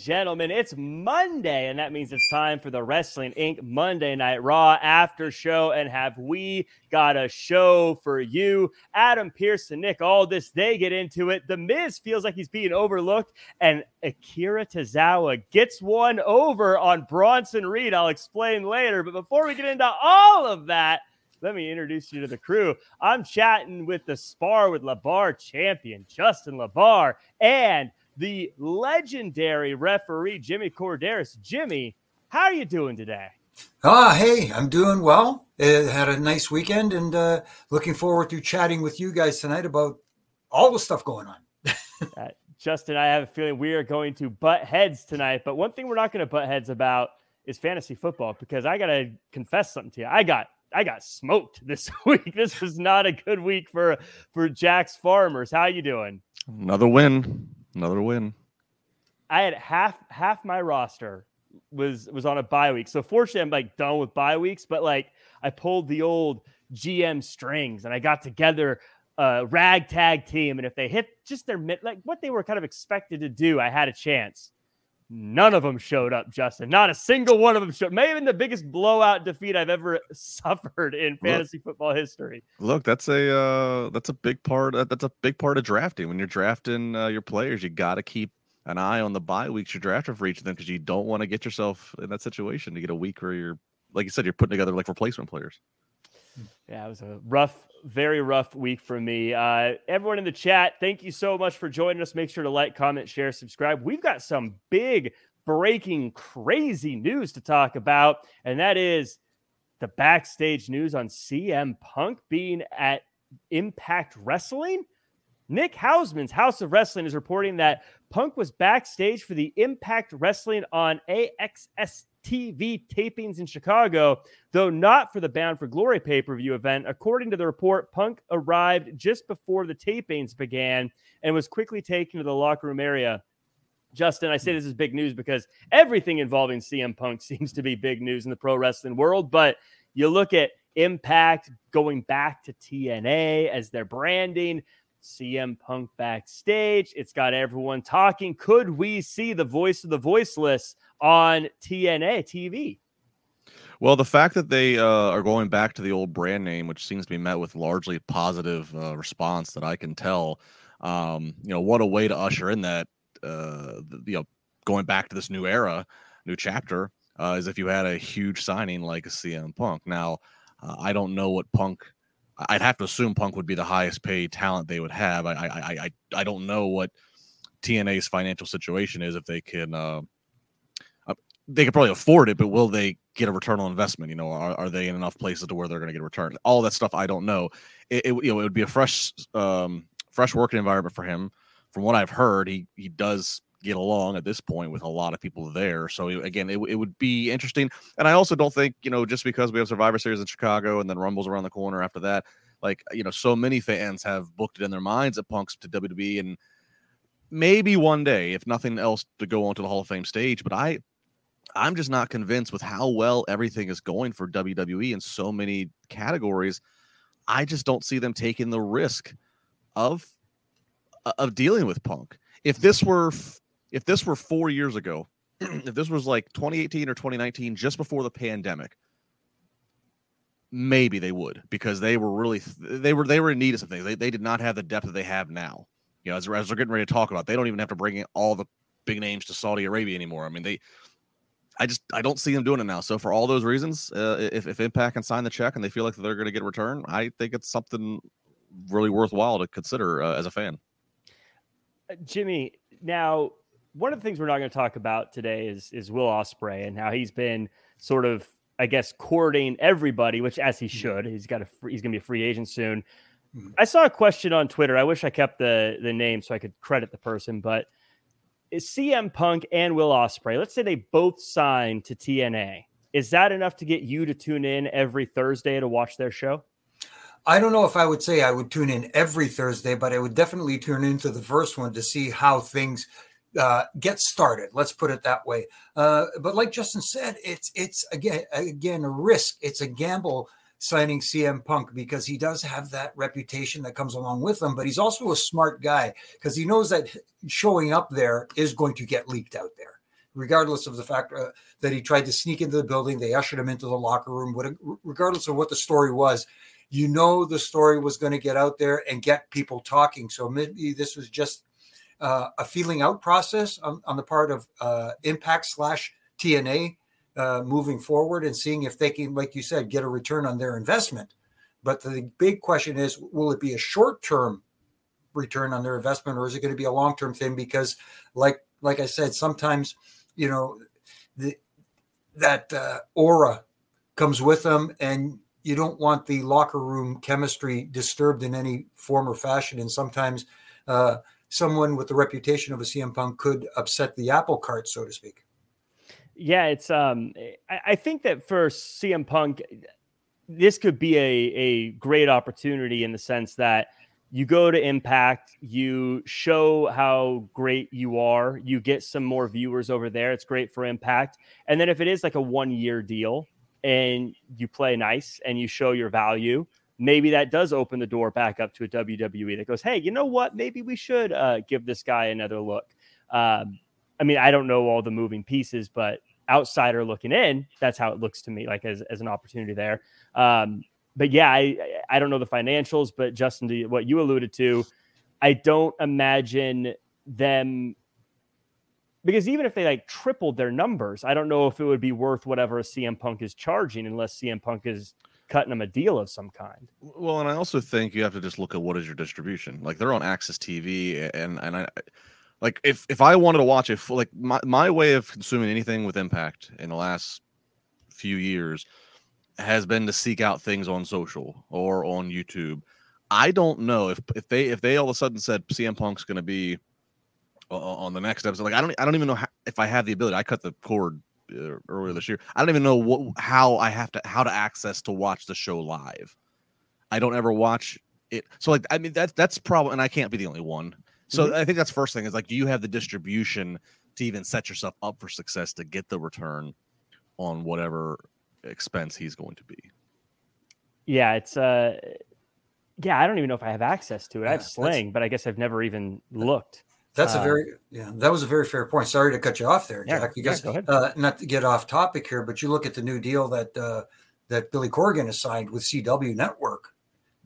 gentlemen, it's Monday, and that means it's time for the Wrestling Inc. Monday Night Raw after show. And have we got a show for you? Adam Pearce and Nick Aldis, they get into it. The Miz feels like he's being overlooked, and Akira Tozawa gets one over on Bronson Reed. I'll explain later. But before we get into all of that, let me introduce you to the crew. I'm chatting with the Spar with Labar champion, Justin LaBar, and the legendary referee, Jimmy Korderas. Jimmy, how are you doing today? Ah, hey, I'm doing well. Uh, had a nice weekend and uh, looking forward to chatting with you guys tonight about all the stuff going on. uh, Justin, I have a feeling we are going to butt heads tonight, but one thing we're not going to butt heads about is fantasy football because I got to confess something to you. I got I got smoked this week. This was not a good week for for Jack's Farmers. How you doing? Another win. Another win. I had half half my roster was was on a bye week. So fortunately, I'm like done with bye weeks. But like I pulled the old GM strings and I got together a ragtag team. And if they hit just their mid, like what they were kind of expected to do, I had a chance. None of them showed up, Justin. Not a single one of them showed. Maybe the biggest blowout defeat I've ever suffered in fantasy look, football history. Look, that's a uh, that's a big part. That's a big part of drafting. When you're drafting uh, your players, you got to keep an eye on the bye weeks you're drafting for each of them because you don't want to get yourself in that situation to get a week where you're, like you said, you're putting together like replacement players. Yeah, it was a rough, very rough week for me. Uh, everyone in the chat, thank you so much for joining us. Make sure to like, comment, share, subscribe. We've got some big, breaking, crazy news to talk about, and that is the backstage news on CM Punk being at Impact Wrestling. Nick Hausman's Haus of Wrestling is reporting that Punk was backstage for the Impact Wrestling on AXS TV tapings in Chicago, though not for the Bound for Glory pay per view event. According to the report, Punk arrived just before the tapings began and was quickly taken to the locker room area. Justin, I say this is big news because everything involving CM Punk seems to be big news in the pro wrestling world. But you look at Impact going back to TNA as their branding. CM Punk backstage. It's got everyone talking. Could we see the voice of the voiceless on TNA TV. Well, the fact that they uh, are going back to the old brand name, which seems to be met with largely positive uh, response that I can tell, um, you know, what a way to usher in that, uh, you know, going back to this new era, new chapter, uh, is if you had a huge signing like a CM Punk. Now, uh, I don't know what Punk. I'd have to assume Punk would be the highest paid talent they would have. I I I I don't know what TNA's financial situation is if they can uh, they could probably afford it, but will they get a return on investment? You know, are, are they in enough places to where they're going to get a return? All that stuff, I don't know. It, it, you know, it would be a fresh, um, fresh working environment for him. From what I've heard, he he does get along at this point with a lot of people there. So again, it, it would be interesting. And I also don't think you know just because we have Survivor Series in Chicago and then Rumble's around the corner after that, like you know, so many fans have booked it in their minds at Punk's to WWE, and maybe one day, if nothing else, to go onto the Hall of Fame stage. But I, I'm just not convinced with how well everything is going for WWE in so many categories. I just don't see them taking the risk of uh, of dealing with Punk. If this were if this were four years ago, if this was like 2018 or 2019, just before the pandemic, maybe they would because they were really they were they were in need of something. They, they did not have the depth that they have now. You know, as, as they're getting ready to talk about, they don't even have to bring in all the big names to Saudi Arabia anymore. I mean, they I just I don't see them doing it now. So for all those reasons, uh, if if Impact can sign the check and they feel like they're going to get a return, I think it's something really worthwhile to consider uh, as a fan. Uh, Jimmy, now one of the things we're not going to talk about today is is Will Ospreay and how he's been sort of I guess courting everybody, which as he mm-hmm. should. He's got a free, he's going to be a free agent soon. Mm-hmm. I saw a question on Twitter. I wish I kept the the name so I could credit the person, but is CM Punk and Will Ospreay. let's say they both signed to TNA. Is that enough to get you to tune in every Thursday to watch their show? I don't know if I would say I would tune in every Thursday, but I would definitely tune into the first one to see how things uh, get started. Let's put it that way. Uh, but like Justin said, it's it's again again a risk. It's a gamble signing CM Punk because he does have that reputation that comes along with him. But he's also a smart guy because he knows that showing up there is going to get leaked out there, regardless of the fact uh, that he tried to sneak into the building. They ushered him into the locker room. What, regardless of what the story was, you know the story was going to get out there and get people talking. So maybe this was just uh, a feeling out process on, on the part of uh, Impact slash TNA uh, moving forward and seeing if they can, like you said, get a return on their investment. But the big question is, will it be a short term return on their investment, or is it going to be a long term thing? Because, like like I said, sometimes you know the that uh, aura comes with them, and you don't want the locker room chemistry disturbed in any form or fashion. And sometimes uh, someone with the reputation of a CM Punk could upset the apple cart, so to speak. Yeah, it's um I, I think that for CM Punk, this could be a, a great opportunity in the sense that you go to impact you show how great you are you get some more viewers over there it's great for impact and then if it is like a one year deal and you play nice and you show your value maybe that does open the door back up to a WWE that goes, hey, you know what? Maybe we should uh, give this guy another look. Um, I mean, I don't know all the moving pieces, but outsider looking in, that's how it looks to me, like as, as an opportunity there. Um, but yeah, I I don't know the financials, but Justin, to what you alluded to, I don't imagine them because even if they like tripled their numbers, I don't know if it would be worth whatever a CM Punk is charging unless CM Punk is cutting them a deal of some kind. Well, and I also think you have to just look at what is your distribution. Like they're on AXS TV, and and I like if if I wanted to watch it, like my my way of consuming anything with Impact in the last few years has been to seek out things on social or on YouTube. I don't know if if they if they all of a sudden said CM Punk's going to be on the next episode. Like I don't I don't even know how, if I have the ability. I cut the cord uh, earlier this year. I don't even know what how I have to how to access to watch the show live. I don't ever watch it. So like I mean that's that's probably and I can't be the only one. So mm-hmm. I think that's first thing is like do you have the distribution to even set yourself up for success to get the return on whatever expense he's going to be. Yeah, it's uh yeah, I don't even know if I have access to it. I have Sling, but I guess I've never even looked. That's uh, a very yeah. That was a very fair point. Sorry to cut you off there, Jack. Yeah, you guys, uh, not to get off topic here, but you look at the new deal that uh, that Billy Corgan has signed with CW Network.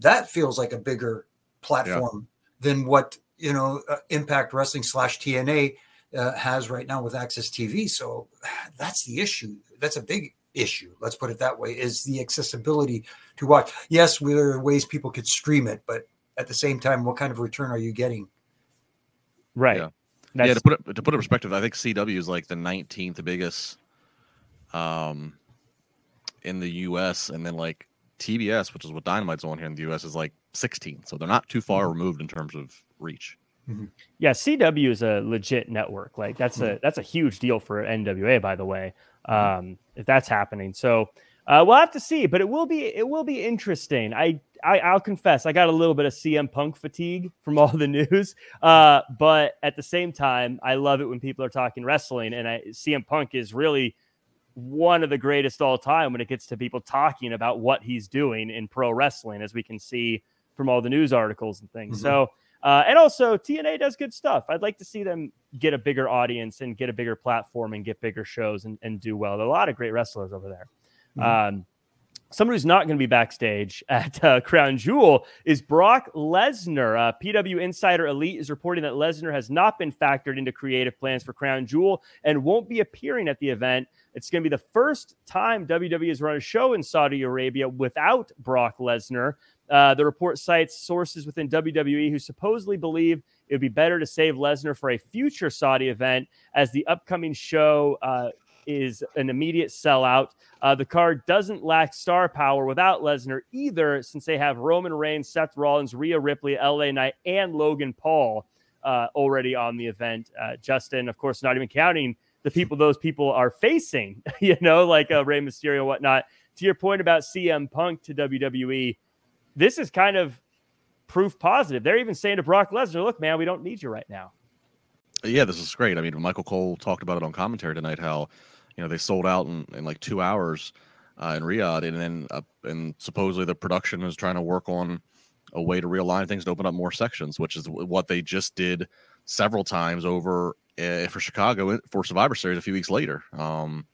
That feels like a bigger platform yeah. than what you know uh, Impact Wrestling slash TNA uh, has right now with AXS TV. So that's the issue. That's a big issue. Let's put it that way. Is the accessibility to watch? Yes, there are ways people could stream it, but at the same time, what kind of return are you getting? Right. Yeah. yeah. To put it to put it in perspective, I think CW is like the 19th biggest, um, in the U.S. and then like TBS, which is what Dynamite's on here in the U.S., is like 16. So they're not too far mm-hmm. removed in terms of reach. Mm-hmm. Yeah, CW is a legit network. Like that's mm-hmm. a that's a huge deal for NWA, by the way. Mm-hmm. Um, if that's happening, so uh, we'll have to see. But it will be it will be interesting. I I, will confess, I got a little bit of CM Punk fatigue from all the news. Uh, but at the same time, I love it when people are talking wrestling, and I, CM Punk is really one of the greatest all time when it gets to people talking about what he's doing in pro wrestling, as we can see from all the news articles and things. Mm-hmm. So, uh, and also TNA does good stuff. I'd like to see them get a bigger audience and get a bigger platform and get bigger shows and, and do well. There are a lot of great wrestlers over there. Mm-hmm. Um, someone who's not going to be backstage at uh, Crown Jewel is Brock Lesnar. Uh, PW Insider Elite is reporting that Lesnar has not been factored into creative plans for Crown Jewel and won't be appearing at the event. It's going to be the first time WWE has run a show in Saudi Arabia without Brock Lesnar. Uh, the report cites sources within WWE who supposedly believe it would be better to save Lesnar for a future Saudi event as the upcoming show uh, is an immediate sellout. Uh, the card doesn't lack star power without Lesnar either, since they have Roman Reigns, Seth Rollins, Rhea Ripley, LA Knight, and Logan Paul uh, already on the event. Uh, Justin, of course, not even counting the people those people are facing, you know, like uh, Rey Mysterio and whatnot. To your point about CM Punk to WWE, this is kind of proof positive. They're even saying to Brock Lesnar, look, man, we don't need you right now. Yeah, this is great. I mean, Michael Cole talked about it on commentary tonight how you know they sold out in, in like two hours uh, in Riyadh, and then uh, and supposedly the production is trying to work on a way to realign things to open up more sections, which is what they just did several times over uh, for Chicago for Survivor Series a few weeks later. Um,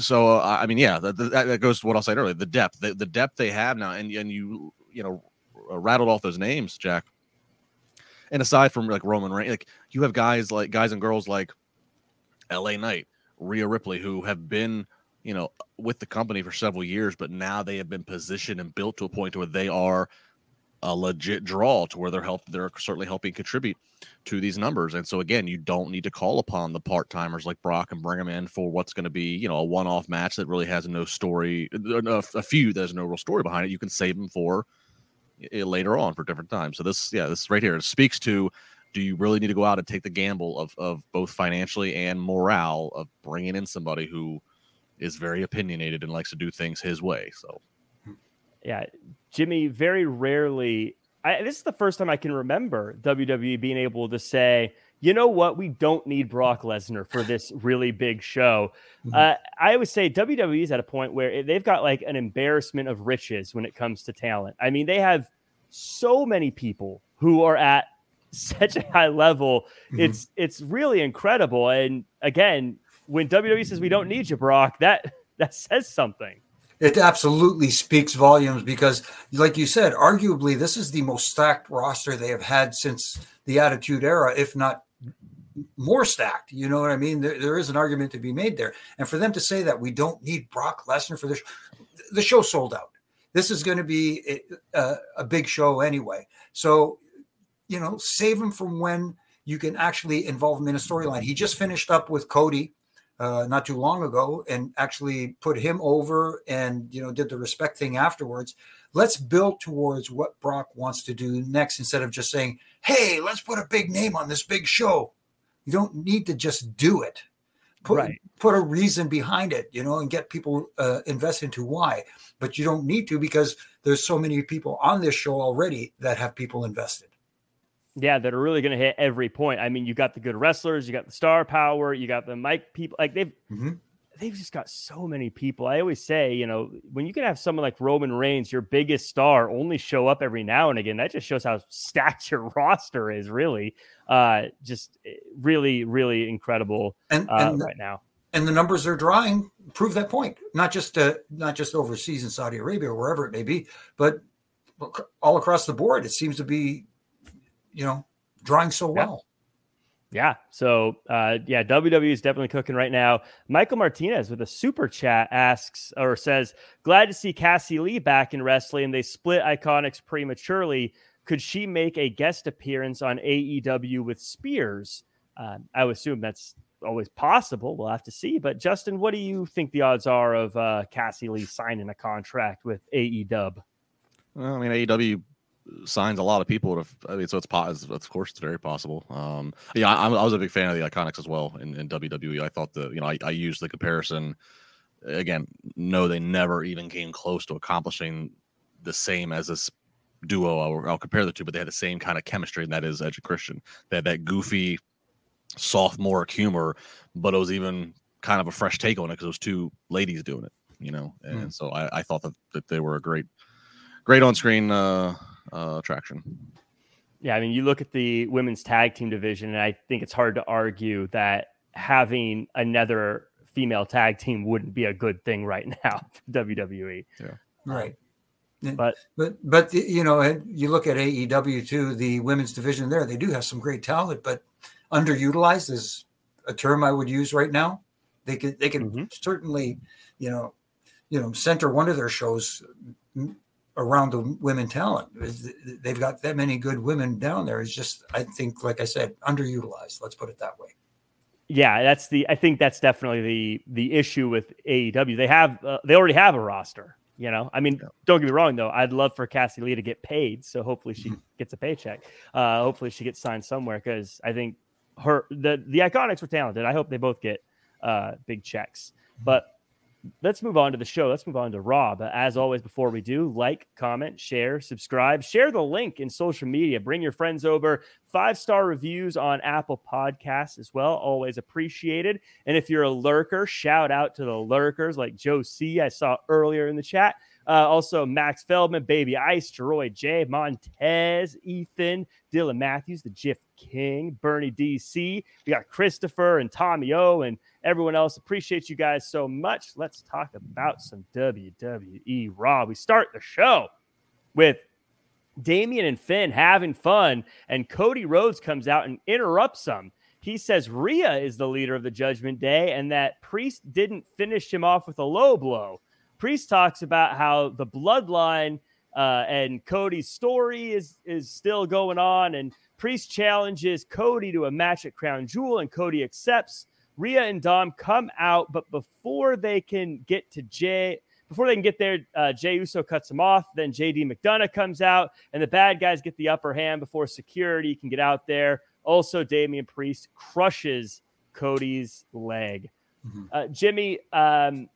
so uh, I mean, yeah, that, that, goes to what I said earlier. The depth, the, the depth they have now, and and you you know rattled off those names, Jack. And aside from like Roman Reigns, like you have guys like guys and girls like L.A. Knight, Rhea Ripley, who have been, you know, with the company for several years, but now they have been positioned and built to a point where they are a legit draw to where they're help they're certainly helping contribute to these numbers. And so again, you don't need to call upon the part timers like Brock and bring them in for what's going to be, you know, a one off match that really has no story, a, a few there's no real story behind it. You can save them for later on for different times. So this, yeah, this right here speaks to do you really need to go out and take the gamble of, of both financially and morale of bringing in somebody who is very opinionated and likes to do things his way? So, yeah, Jimmy, very rarely, I, this is the first time I can remember WWE being able to say, you know what? We don't need Brock Lesnar for this really big show. Mm-hmm. Uh, I always say WWE is at a point where they've got like an embarrassment of riches when it comes to talent. I mean, they have so many people who are at such a high level. Mm-hmm. It's it's really incredible. And again, when WWE says we don't need you, Brock, that that says something. It absolutely speaks volumes because, like you said, arguably this is the most stacked roster they have had since the Attitude Era, if not more stacked. You know what I mean? There, there is an argument to be made there. And for them to say that we don't need Brock Lesnar for this, the show sold out. This is going to be a, a big show anyway. So you know, save him from when you can actually involve him in a storyline. He just finished up with Cody uh, not too long ago and actually put him over and you know did the respect thing afterwards. Let's build towards what Brock wants to do next instead of just saying, "Hey, let's put a big name on this big show." You don't need to just do it. Put, right. put a reason behind it, you know, and get people uh, invest into why. But you don't need to because there's so many people on this show already that have people invested. Yeah, that are really going to hit every point. I mean, you got the good wrestlers, you got the star power, you got the mic people. Like they've mm-hmm. They've just got so many people. I always say, you know, when you can have someone like Roman Reigns, your biggest star, only show up every now and again, that just shows how stacked your roster is. Really, uh, just eh, really, really incredible and, uh, and right now. And the numbers are drawing prove that point. Not just uh, not just overseas in Saudi Arabia or wherever it may be, but all across the board. It seems to be you know, drawing so well. Yeah. So, uh, yeah, WWE is definitely cooking right now. Michael Martinez with a super chat asks or says, Glad to see Cassie Lee back in wrestling. They split Iconics prematurely. Could she make a guest appearance on AEW with Spears? Uh, I would assume that's always possible. We'll have to see. But, Justin, what do you think the odds are of uh, Cassie Lee signing a contract with AEW? Well, I mean, AEW signs a lot of people to. I mean, so it's possible. Of course, it's very possible. Um, yeah, I, I, was a big fan of the Iconics as well in, in WWE. I thought the you know I, I used the comparison again. No, they never even came close to accomplishing the same as this duo. I'll, I'll compare the two, but they had the same kind of chemistry, and that is Edge and Christian. They had that goofy, sophomore humor, but it was even kind of a fresh take on it because it was two ladies doing it, you know. And mm. so I, I, thought that, that they were a great, great on screen uh, uh, attraction. Yeah, I mean, you look at the women's tag team division, and I think it's hard to argue that having another female tag team wouldn't be a good thing right now for WWE. Yeah. Right. But but but you know, you look at AEW too, the women's division there, they do have some great talent, but underutilized is a term I would use right now. They could they could mm-hmm. certainly, you know, you know, center one of their shows around the women talent. They've got that many good women down there. It's just I think, like I said, underutilized. Let's put it that way. Yeah, that's the. I think that's definitely the the issue with AEW. They have uh, they already have a roster. You know, I mean, don't get me wrong though. I'd love for Cassie Lee to get paid, so hopefully she mm-hmm. gets a paycheck. Uh, hopefully she gets signed somewhere because I think her the the Iconics were talented. I hope they both get uh, big checks. Mm-hmm. But let's move on to the show. Let's move on to Rob. Uh, as always, before we do, like, comment, share, subscribe, share the link in social media. Bring your friends over. Five star reviews on Apple Podcasts as well. Always appreciated. And if you're a lurker, shout out to the lurkers like Joe C. I saw earlier in the chat. Uh, also, Max Feldman, Baby Ice, Jeroy J, Montez, Ethan, Dylan Matthews, the GIF King, Bernie DC. We got Christopher and Tommy O and everyone else. Appreciate you guys so much. Let's talk about some WWE Raw. We start the show with Damian and Finn having fun, and Cody Rhodes comes out and interrupts them. He says Rhea is the leader of the Judgment Day and that Priest didn't finish him off with a low blow. Priest talks about how the bloodline uh, and Cody's story is is still going on, and Priest challenges Cody to a match at Crown Jewel, and Cody accepts. Rhea and Dom come out, but before they can get to Jey, before they can get there, uh, Jey Uso cuts them off. Then JD McDonagh comes out, and the bad guys get the upper hand before security can get out there. Also, Damian Priest crushes Cody's leg. Mm-hmm. Uh, Jimmy, um,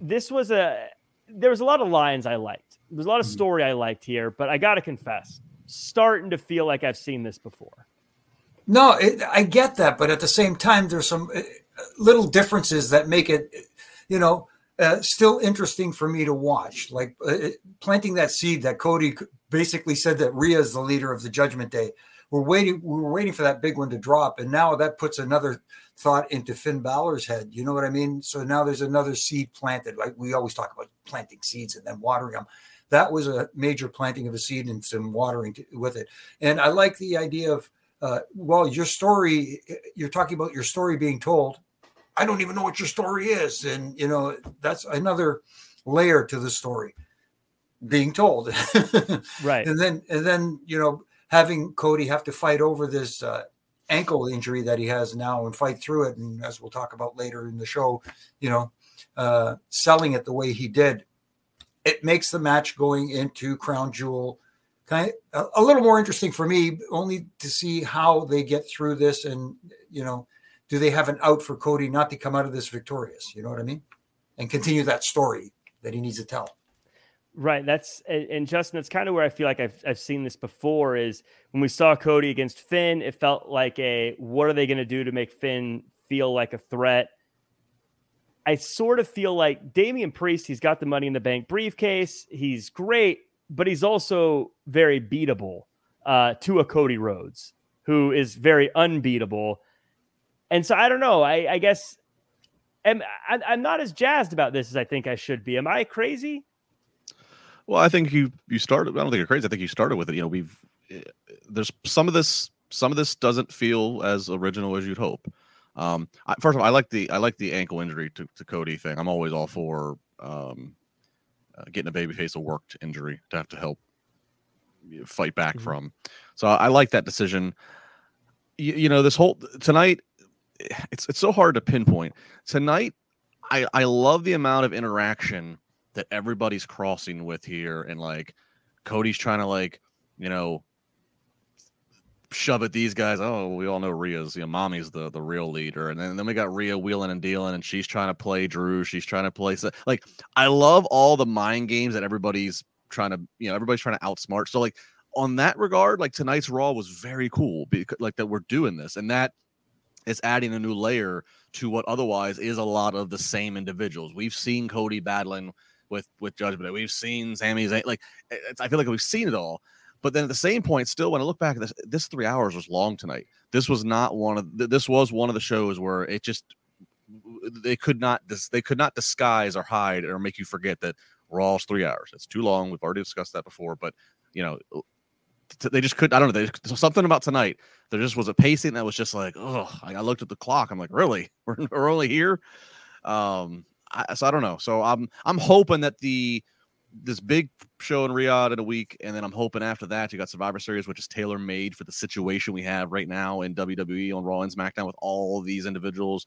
this was a there was a lot of lines I liked. There was a lot of mm-hmm. story I liked here, but I got to confess, starting to feel like I've seen this before. No, it, I get that, but at the same time, there's some uh, little differences that make it, you know, uh, still interesting for me to watch. Like uh, planting that seed that Cody basically said that Rhea is the leader of the Judgment Day. We're waiting. We were waiting for that big one to drop, and now that puts another thought into Finn Balor's head. You know what I mean? So now there's another seed planted. Like we always talk about planting seeds and then watering them. That was a major planting of a seed and some watering to, with it. And I like the idea of, uh, well, your story, you're talking about your story being told. I don't even know what your story is. And, you know, that's another layer to the story being told. right. And then, and then, you know, having Cody have to fight over this uh, ankle injury that he has now and fight through it. And as we'll talk about later in the show, you know, uh, selling it the way he did, it makes the match going into Crown Jewel kind of a, a little more interesting for me, only to see how they get through this and, you know, do they have an out for Cody not to come out of this victorious? You know what I mean? And continue that story that he needs to tell. Right. That's and Justin, that's kind of where I feel like I've I've seen this before is when we saw Cody against Finn, it felt like a what are they going to do to make Finn feel like a threat? I sort of feel like Damian Priest, he's got the money in the bank briefcase. He's great, but he's also very beatable uh, to a Cody Rhodes, who is very unbeatable. And so I don't know. I, I guess am, I, I'm not as jazzed about this as I think I should be. Am I crazy? Well, I think you you started. I don't think you're crazy. I think you started with it. You know, we've eh, there's some of this. Some of this doesn't feel as original as you'd hope. Um, I, first of all, I like the I like the ankle injury to, to Cody thing. I'm always all for um, uh, getting a baby face a worked injury to have to help fight back mm-hmm. from. So I like that decision. You, you know, this whole tonight, it's it's so hard to pinpoint. Tonight, I I love the amount of interaction that everybody's crossing with here and like Cody's trying to like, you know, shove at these guys. Oh, we all know Rhea's, you know, mommy's the the real leader. And then, and then we got Rhea wheeling and dealing, and she's trying to play Drew. She's trying to play So, like I love all the mind games that everybody's trying to, you know, everybody's trying to outsmart. So like on that regard, like tonight's Raw was very cool because like that we're doing this and that is adding a new layer to what otherwise is a lot of the same individuals. We've seen Cody battling with with Judgment. We've seen Sami Zayn. Like I feel like we've seen it all. But then at the same point, still, when I look back at this, this three hours was long tonight. This was not one of this was one of the shows where it just they could not they could not disguise or hide or make you forget that Raw's three hours. It's too long. We've already discussed that before, but you know they just could. I don't know. They, something about tonight. There just was a pacing that was just like, oh. I looked at the clock. I'm like, really? We're, we're only here. Um, I, so I don't know. So I'm I'm hoping that the this big show in Riyadh in a week, and then I'm hoping after that you got Survivor Series, which is tailor made for the situation we have right now in WWE on Raw and SmackDown with all these individuals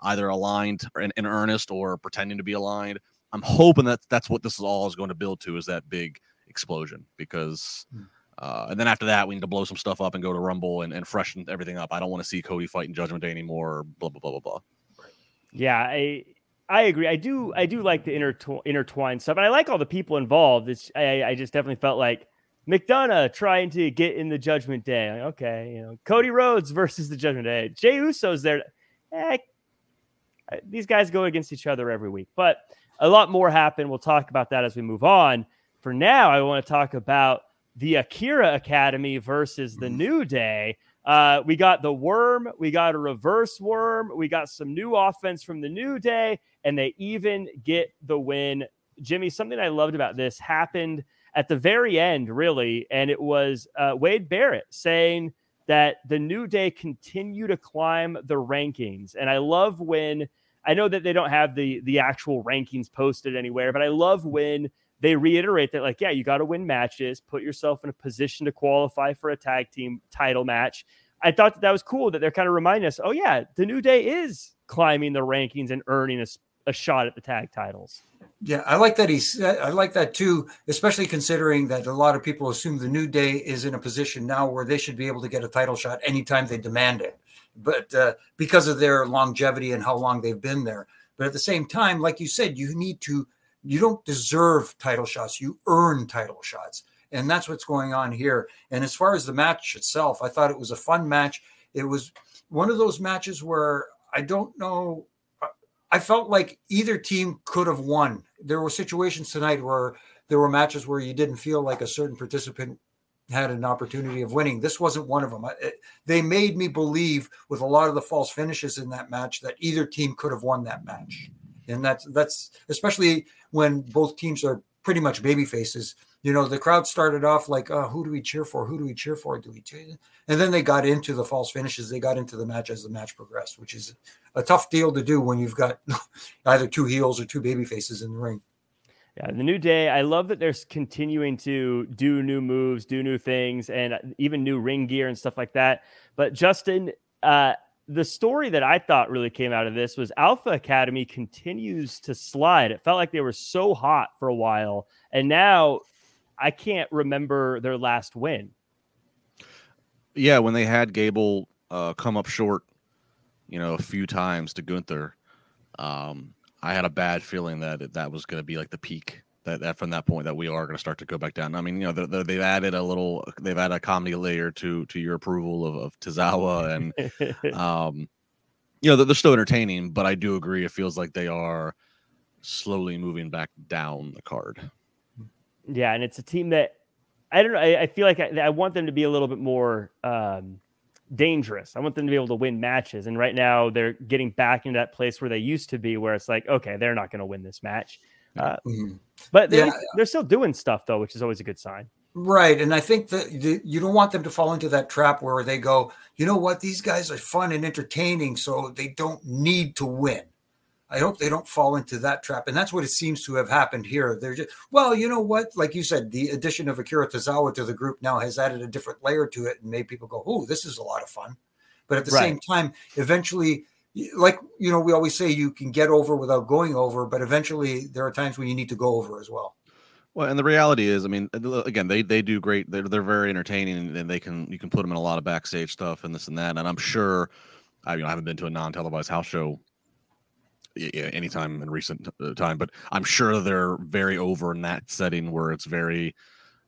either aligned in, in earnest or pretending to be aligned. I'm hoping that that's what this is all is going to build to is that big explosion because. Hmm. Uh, and then after that, we need to blow some stuff up and go to Rumble and, and freshen everything up. I don't want to see Cody fighting Judgment Day anymore. Blah blah blah blah blah. Yeah, I I agree. I do. I do like the intertw- intertwined stuff, and I like all the people involved. It's. I, I just definitely felt like McDonagh trying to get in the Judgment Day. Like, okay, you know, Cody Rhodes versus the Judgment Day. Jey Uso's there. Eh, these guys go against each other every week, but a lot more happened. We'll talk about that as we move on. For now, I want to talk about the Akira Academy versus the New Day. Uh, we got the worm, we got a reverse worm, we got some new offense from the New Day, and they even get the win. Jimmy, something I loved about this happened at the very end, really, and it was uh, Wade Barrett saying that the New Day continue to climb the rankings, and I love when I know that they don't have the the actual rankings posted anywhere, but I love when they reiterate that, like, yeah, you got to win matches, put yourself in a position to qualify for a tag team title match. I thought that, that was cool that they're kind of reminding us, oh, yeah, the New Day is climbing the rankings and earning a, a shot at the tag titles. Yeah, I like that. He's, I like that too, especially considering that a lot of people assume the New Day is in a position now where they should be able to get a title shot anytime they demand it. But uh, because of their longevity and how long they've been there. But at the same time, like you said, you need to you don't deserve title shots, you earn title shots. And that's what's going on here. And as far as the match itself, I thought it was a fun match. It was one of those matches where I don't know. I felt like either team could have won. There were situations tonight where there were matches where you didn't feel like a certain participant had an opportunity of winning. This wasn't one of them. It, they made me believe with a lot of the false finishes in that match that either team could have won that match. And that's that's especially when both teams are pretty much baby faces. You know, the crowd started off like, oh, who do we cheer for? Who do we cheer for? Do we cheer? And then they got into the false finishes. They got into the match as the match progressed, which is a tough deal to do when you've got either two heels or two baby faces in the ring. Yeah, the new day. I love that they're continuing to do new moves, do new things, and even new ring gear and stuff like that. But Justin, uh, the story that I thought really came out of this was Alpha Academy continues to slide. It felt like they were so hot for a while, and now I can't remember their last win. Yeah, when they had Gable uh, come up short, you know, a few times to Gunther, um, I had a bad feeling that that was going to be like the peak that, that from that point that we are going to start to go back down. I mean, you know, they have added a little, they've added a comedy layer to to your approval of, of Tozawa, and um, you know, they're still entertaining, but I do agree, it feels like they are slowly moving back down the card. Yeah, and it's a team that I don't know. I, I feel like I, I, want them to be a little bit more um, dangerous. I want them to be able to win matches, and right now they're getting back into that place where they used to be, where it's like, okay, they're not going to win this match. Uh, mm-hmm. But they're, yeah. they're still doing stuff though, which is always a good sign. Right. And I think that you don't want them to fall into that trap where they go, you know what, these guys are fun and entertaining, so they don't need to win. I hope they don't fall into that trap. And that's what it seems to have happened here. They're just, well, you know what? Like you said, the addition of Akira Tozawa to the group now has added a different layer to it and made people go, oh, this is a lot of fun. But at the right. same time, eventually like you know we always say you can get over without going over but eventually there are times when you need to go over as well. Well and the reality is i mean again they they do great they're, they're very entertaining and they can you can put them in a lot of backstage stuff and this and that and i'm sure i know i haven't been to a non-televised house show anytime in recent uh, time, but I'm sure they're very over in that setting where it's very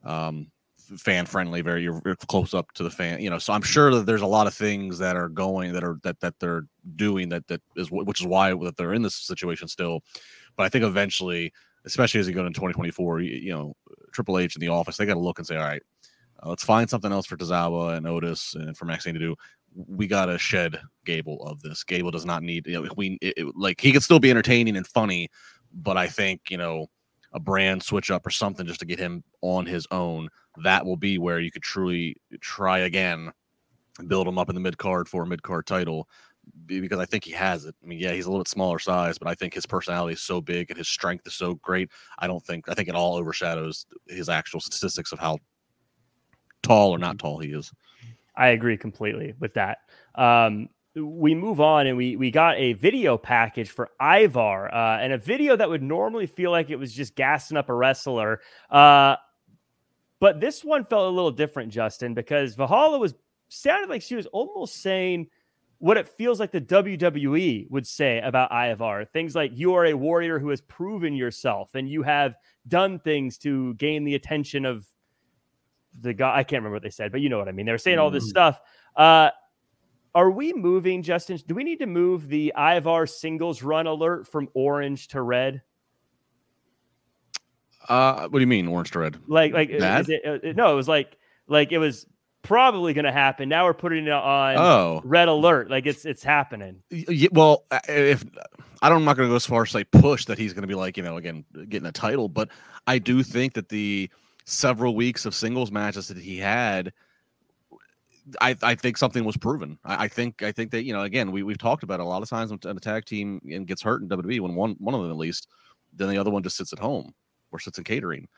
um, fan friendly, very you're, close up to the fan, you know. So I'm sure that there's a lot of things that are going that are that that they're doing that that is which is why that they're in this situation still. But I think eventually, especially as you go into 2024, you, you know, Triple H in the office, they got to look and say, all right, uh, let's find something else for Tozawa and Otis and for Maxxine to do we gotta shed Gable of this. Gable does not need you know we it, it, like he could still be entertaining and funny, but I think you know a brand switch up or something just to get him on his own. That will be where you could truly try again, build him up in the mid card for a mid card title. Because I think he has it. I mean, yeah, he's a little bit smaller size, but I think his personality is so big and his strength is so great. I don't think I think it all overshadows his actual statistics of how tall or not tall he is. I agree completely with that. Um, we move on and we we got a video package for Ivar uh, and a video that would normally feel like it was just gassing up a wrestler. Uh, but this one felt a little different, Justin, because Valhalla was sounded like she was almost saying what it feels like the WWE would say about Ivar. Things like you are a warrior who has proven yourself and you have done things to gain the attention of the guy. I can't remember what they said, but you know what I mean. They were saying all this mm. stuff. Uh, are we moving, Justin? Do we need to move the Ivar singles run alert from orange to red? Uh, what do you mean, orange to red? Like, like, it, uh, no, it was like, like it was probably going to happen. Now we're putting it on oh. red alert. Like it's it's happening. Yeah, well, if I don't, I'm not going to go as far as say push that he's going to be like you know again getting a title, but I do think that the several weeks of singles matches that he had, I, I think something was proven. I, I, think I think that you know again we we've talked about it a lot of times when a tag team and gets hurt in WWE when one one of them at least, then the other one just sits at home or sits in catering.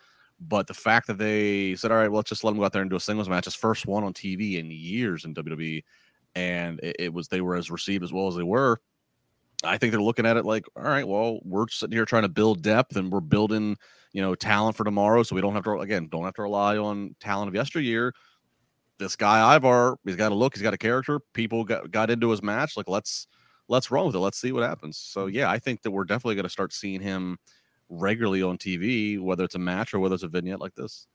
But the fact that they said, all right, well, let's just let them go out there and do a singles match, his first one on TV in years in WWE, and it, it was they were as received as well as they were. I think they're looking at it like, all right, well, we're sitting here trying to build depth and we're building you know, talent for tomorrow. So we don't have to again, don't have to rely on talent of yesteryear. This guy Ivar, he's got a look, he's got a character. People got, got into his match. Like let's let's run with it. Let's see what happens. So yeah, I think that we're definitely going to start seeing him regularly on TV, whether it's a match or whether it's a vignette like this.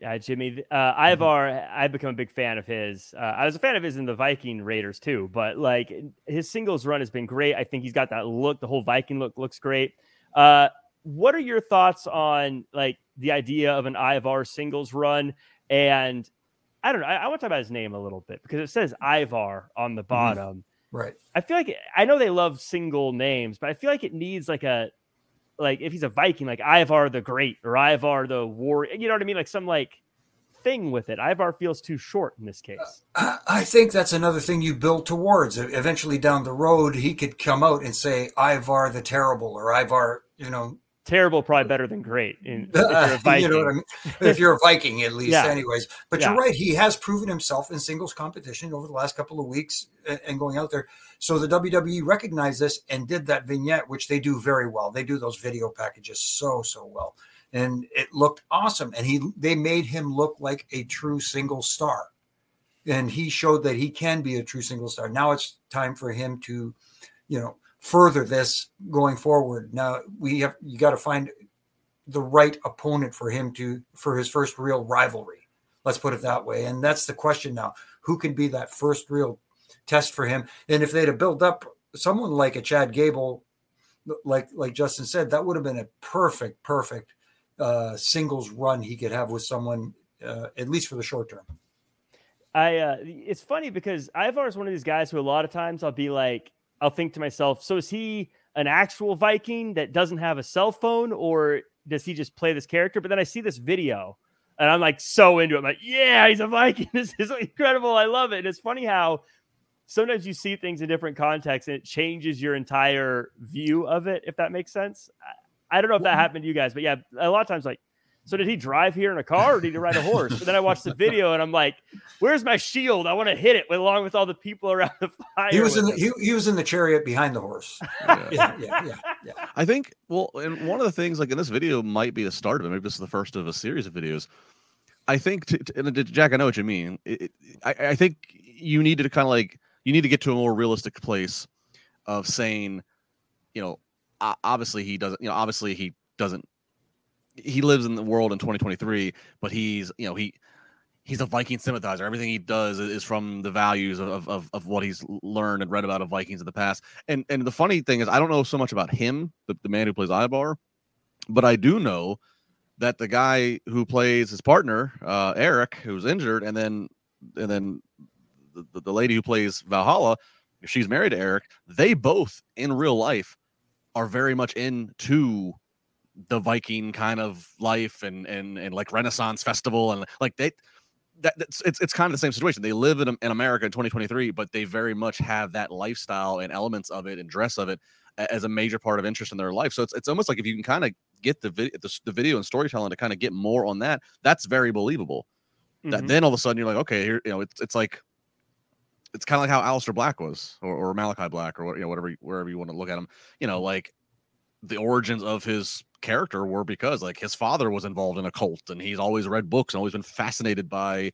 Yeah, Jimmy, uh, Ivar, I've become a big fan of his. Uh, I was a fan of his in the Viking Raiders too, but like his singles run has been great. I think he's got that look. The whole Viking look looks great. Uh, what are your thoughts on like the idea of an Ivar singles run? And I don't know. I, I want to talk about his name a little bit because it says Ivar on the mm-hmm. bottom. Mm-hmm. Right. I feel like I know they love single names, but I feel like it needs like a like if he's a Viking, like Ivar the Great or Ivar the War. You know what I mean? Like some like thing with it. Ivar feels too short in this case. I think that's another thing you build towards. Eventually down the road, he could come out and say Ivar the Terrible or Ivar, you know, terrible probably better than great in, if you're a Viking. you know what I mean? if you're a Viking at least yeah. anyways but yeah. you're right he has proven himself in singles competition over the last couple of weeks and going out there so the WWE recognized this and did that vignette which they do very well they do those video packages so so well and it looked awesome and he they made him look like a true single star and he showed that he can be a true single star now it's time for him to you know further this going forward. Now we have you got to find the right opponent for him to for his first real rivalry. Let's put it that way. And that's the question now. Who can be that first real test for him? And if they'd have built up someone like a Chad Gable, like like Justin said, that would have been a perfect, perfect uh, singles run he could have with someone, uh, at least for the short term. I uh, it's funny because Ivar is one of these guys who a lot of times I'll be like, I'll think to myself, so is he an actual Viking that doesn't have a cell phone, or does he just play this character? But then I see this video and I'm like so into it. I'm like, yeah, he's a Viking. This is incredible. I love it. And it's funny how sometimes you see things in different contexts and it changes your entire view of it, if that makes sense. I, I don't know if that happened to you guys, but yeah, a lot of times like so did he drive here in a car or did he ride a horse? But then I watched the video and I'm like, where's my shield? I want to hit it along with all the people around the fire. He was in the, he, he, was in the chariot behind the horse. Yeah. yeah, yeah, yeah, yeah, I think well, and one of the things like in this video might be the start of it. Maybe this is the first of a series of videos. I think, to, to, and uh, Jack, I know what you mean. It, it, I, I think you needed to kind of like you need to get to a more realistic place of saying you know, obviously he doesn't, you know, obviously he doesn't. He lives in the world in 2023, but he's, you know, he he's a Viking sympathizer. Everything he does is from the values of, of, of what he's learned and read about of Vikings in the past. And and the funny thing is, I don't know so much about him, the, the man who plays Ivar, but I do know that the guy who plays his partner, uh, Erik, who's injured, and then and then the, the lady who plays Valhalla, if she's married to Erik, they both in real life are very much into the Viking kind of life and and and like Renaissance festival and like they that it's it's, it's kind of the same situation. They live in, in America in 2023, but they very much have that lifestyle and elements of it and dress of it as a major part of interest in their life. So it's it's almost like if you can kind of get the video the, the, video and storytelling to kind of get more on that, that's very believable. Mm-hmm. That then all of a sudden you're like, okay, here you know it's it's like it's kind of like how Aleister Black was, or, or Malakai Black, or you know whatever wherever you want to look at him. You know, like the origins of his character were because like his father was involved in a cult and he's always read books and always been fascinated by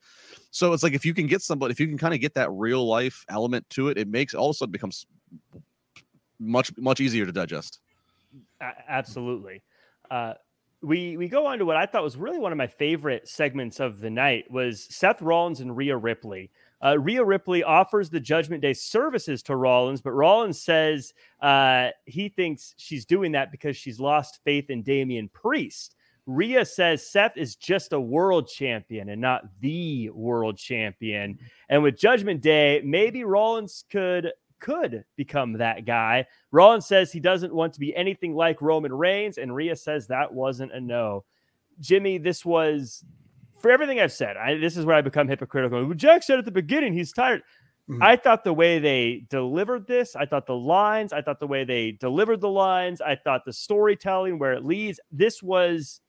so it's like if you can get somebody if you can kind of get that real life element to it it makes all of a sudden becomes much much easier to digest absolutely uh, we we go on to what I thought was really one of my favorite segments of the night was Seth Rollins and Rhea Ripley. Uh, Rhea Ripley offers the Judgment Day services to Rollins, but Rollins says uh, he thinks she's doing that because she's lost faith in Damian Priest. Rhea says Seth is just a world champion and not the world champion. And with Judgment Day, maybe Rollins could could become that guy. Rollins says he doesn't want to be anything like Roman Reigns, and Rhea says that wasn't a no. Jimmy, this was for everything I've said. I, this is where I become hypocritical. Well, Jack said at the beginning he's tired. Mm-hmm. I thought the way they delivered this, I thought the lines, I thought the way they delivered the lines, I thought the storytelling where it leads, this was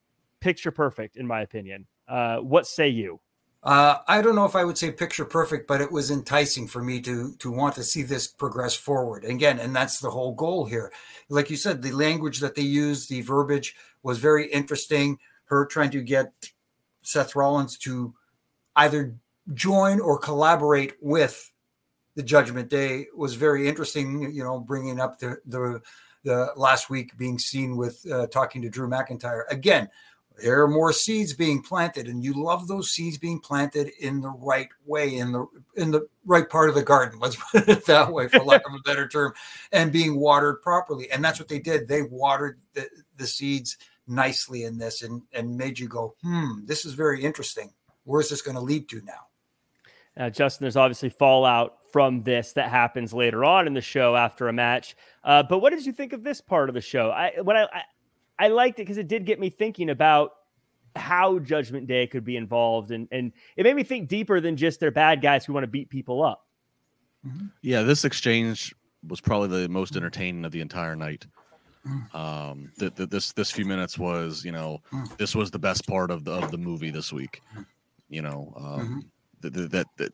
picture perfect in my opinion. Uh, what say you? Uh, I don't know if I would say picture perfect, but it was enticing for me to to want to see this progress forward. Again, and that's the whole goal here. Like you said, the language that they used, the verbiage was very interesting. Her trying to get Seth Rollins to either join or collaborate with the Judgment Day was very interesting. You know, bringing up the the, the last week being seen with uh, talking to Drew McIntyre. Again there are more seeds being planted and you love those seeds being planted in the right way in the in the right part of the garden. Let's put it that way for lack of a better term and being watered properly. And that's what they did. They watered the, the seeds nicely in this and and made you go hmm this is very interesting where's this going to lead to now uh, Justin, there's obviously fallout from this that happens later on in the show after a match. Uh, but what did you think of this part of the show? I what I, I I liked it because it did get me thinking about how Judgment Day could be involved, and and it made me think deeper than just they're bad guys who want to beat people up. Mm-hmm. Yeah, this exchange was probably the most entertaining of the entire night. Um, that this this few minutes was, you know, this was the best part of the of the movie this week. You know, um, mm-hmm. that, that that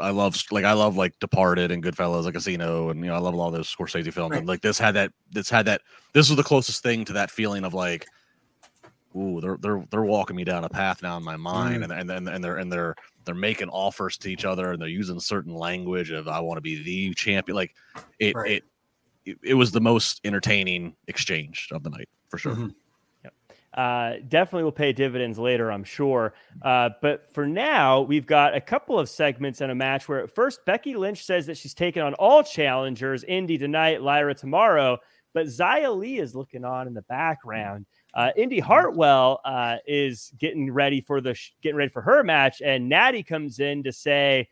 I love like I love like Departed and Goodfellas, like Casino, and you know I love all those Scorsese films. Right. And like this had that, this had that. This was the closest thing to that feeling of like, ooh, they're they're they're walking me down a path now in my mind, mm. and and and they're and they're they're making offers to each other, and they're using certain language of I want to be the champion. Like it right. it, it was the most entertaining exchange of the night for sure. Mm-hmm uh, definitely will pay dividends later, I'm sure. Uh, but for now, we've got a couple of segments in a match where at first Becky Lynch says that she's taking on all challengers, Indi tonight, Lyra tomorrow, but Xia Li is looking on in the background. Uh, Indi Hartwell uh, is getting ready for the sh- getting ready for her match, and Natty comes in to say,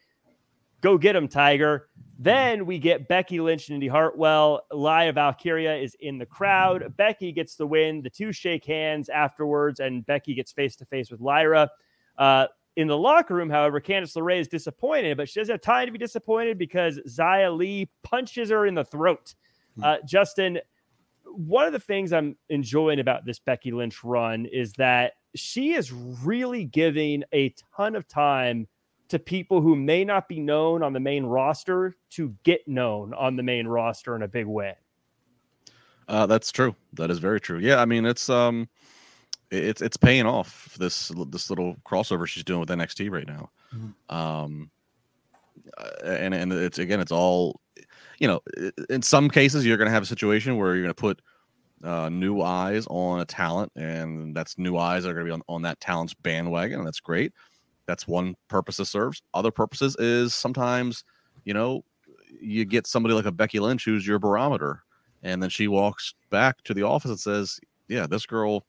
"Go get him, Tiger." Then we get Becky Lynch and Indi Hartwell. Lyra Valkyria is in the crowd. Becky gets the win. The two shake hands afterwards, and Becky gets face to face with Lyra. Uh, in the locker room, however, Candice LeRae is disappointed, but she doesn't have time to be disappointed because Xia Li punches her in the throat. Hmm. Uh, Justin, one of the things I'm enjoying about this Becky Lynch run is that she is really giving a ton of time to people who may not be known on the main roster to get known on the main roster in a big way. Uh, that's true. That is very true. Yeah, I mean it's um, it's it's paying off this this little crossover she's doing with NXT right now. Mm-hmm. Um, uh, and and it's again, it's all you know, in some cases, you're going to have a situation where you're going to put uh, new eyes on a talent, and that's new eyes that are going to be on, on that talent's bandwagon, and that's great. That's one purpose it serves. Other purposes is sometimes, you know, you get somebody like a Becky Lynch who's your barometer, and then she walks back to the office and says, "Yeah, this girl,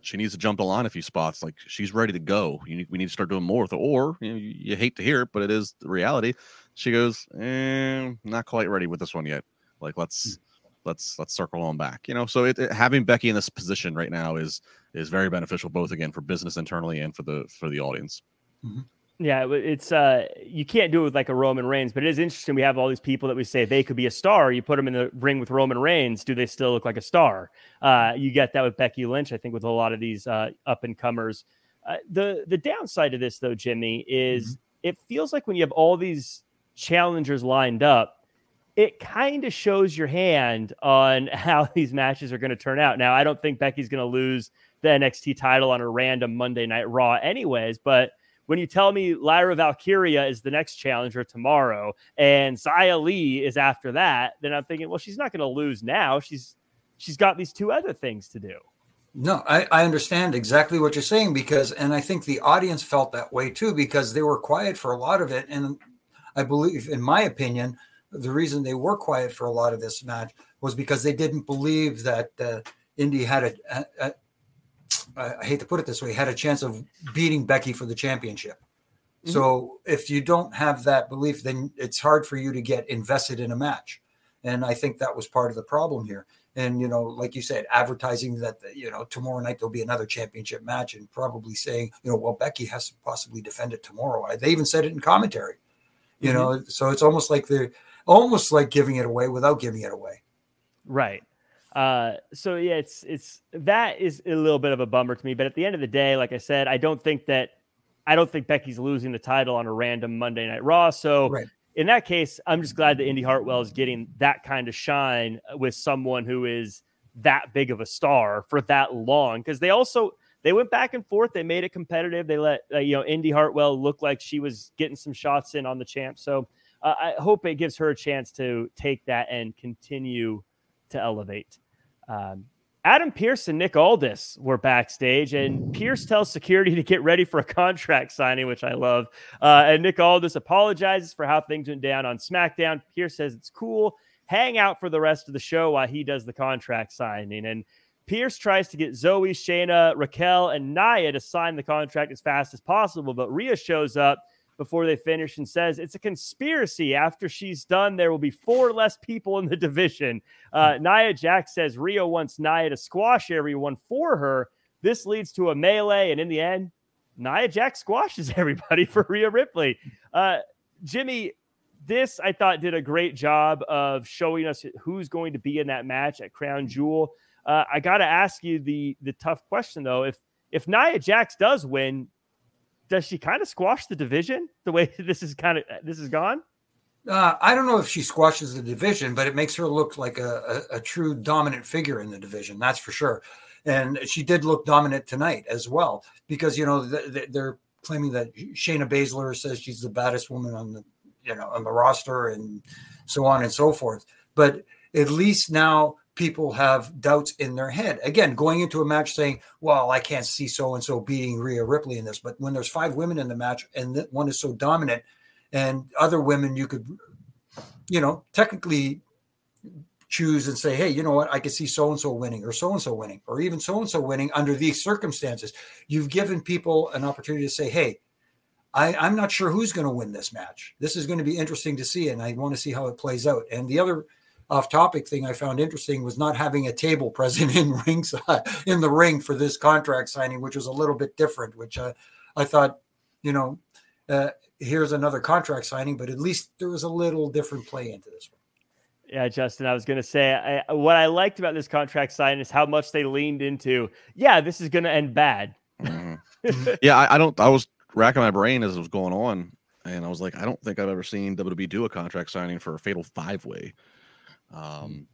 she needs to jump the line a few spots. Like she's ready to go. Need, we need to start doing more with her." Or you, know, you, you, hate to hear it, but it is the reality. She goes, eh, "Not quite ready with this one yet. Like let's." Let's let's circle on back, you know. So it, it, having Becky in this position right now is is very beneficial, both again for business internally and for the for the audience. Mm-hmm. Yeah, it's uh you can't do it with like a Roman Reigns, but it is interesting. We have all these people that we say they could be a star. You put them in the ring with Roman Reigns, do they still look like a star? Uh, you get that with Becky Lynch, I think, with a lot of these uh, up and comers. Uh, the the downside of this though, Jimmy, is mm-hmm. it feels like when you have all these challengers lined up, it kind of shows your hand on how these matches are going to turn out. Now, I don't think Becky's going to lose the NXT title on a random Monday Night Raw, anyways, but when you tell me Lyra Valkyria is the next challenger tomorrow and Xia Li is after that, then I'm thinking, well, she's not going to lose now. She's she's got these two other things to do. No, I, I understand exactly what you're saying because, and I think the audience felt that way too because they were quiet for a lot of it. And I believe, in my opinion, the reason they were quiet for a lot of this match was because they didn't believe that uh, Indi had a, a, a I hate to put it this way, had a chance of beating Becky for the championship. Mm-hmm. So if you don't have that belief, then it's hard for you to get invested in a match. And I think that was part of the problem here. And you know, like you said, advertising that you know tomorrow night there'll be another championship match, and probably saying, you know, well Becky has to possibly defend it tomorrow. They even said it in commentary. You mm-hmm. know, so it's almost like they're almost like giving it away without giving it away. Right. Uh, so yeah, it's it's that is a little bit of a bummer to me. But at the end of the day, like I said, I don't think that I don't think Becky's losing the title on a random Monday Night Raw. So right. in that case, I'm just glad that Indi Hartwell is getting that kind of shine with someone who is that big of a star for that long. Because they also they went back and forth. They made it competitive. They let uh, you know Indi Hartwell look like she was getting some shots in on the champ. So uh, I hope it gives her a chance to take that and continue to elevate. Um, Adam Pearce and Nick Aldis were backstage, and Pearce tells security to get ready for a contract signing, which I love. Uh, and Nick Aldis apologizes for how things went down on SmackDown. Pearce says it's cool. Hang out for the rest of the show while he does the contract signing. And Pearce tries to get Zoe, Shayna, Raquel, and Nia to sign the contract as fast as possible, but Rhea shows up before they finish and says it's a conspiracy. After she's done, there will be four less people in the division. Uh, Nia Jax says Rio wants Nia to squash everyone for her. This leads to a melee, and in the end, Nia Jax squashes everybody for Rhea Ripley. Uh, Jimmy, this I thought did a great job of showing us who's going to be in that match at Crown Jewel. Uh, I got to ask you the the tough question though. If if Nia Jax does win, does she kind of squash the division the way this is kind of this is gone? Uh, I don't know if she squashes the division, but it makes her look like a, a, a, true dominant figure in the division. That's for sure. And she did look dominant tonight as well, because you know they're claiming that Shayna Baszler says she's the baddest woman on the you know on the roster and so on and so forth. But at least now people have doubts in their head. Again, going into a match saying, "Well, I can't see so and so beating Rhea Ripley in this," but when there's five women in the match and one is so dominant, and other women you could, you know, technically choose and say, "Hey, you know what? I could see so and so winning, or so and so winning, or even so and so winning under these circumstances." You've given people an opportunity to say, "Hey." I, I'm not sure who's going to win this match. This is going to be interesting to see, and I want to see how it plays out. And the other off topic thing I found interesting was not having a table present in ringside in the ring for this contract signing, which was a little bit different. Which uh, I thought, you know, uh, here's another contract signing, but at least there was a little different play into this one. Yeah, Justin, I was going to say I, what I liked about this contract sign is how much they leaned into. Yeah, this is going to end bad. Mm-hmm. yeah, I, I don't. I was racking my brain as it was going on, and I was like, I don't think I've ever seen WWE do a contract signing for a fatal five way. Mm-hmm. Um,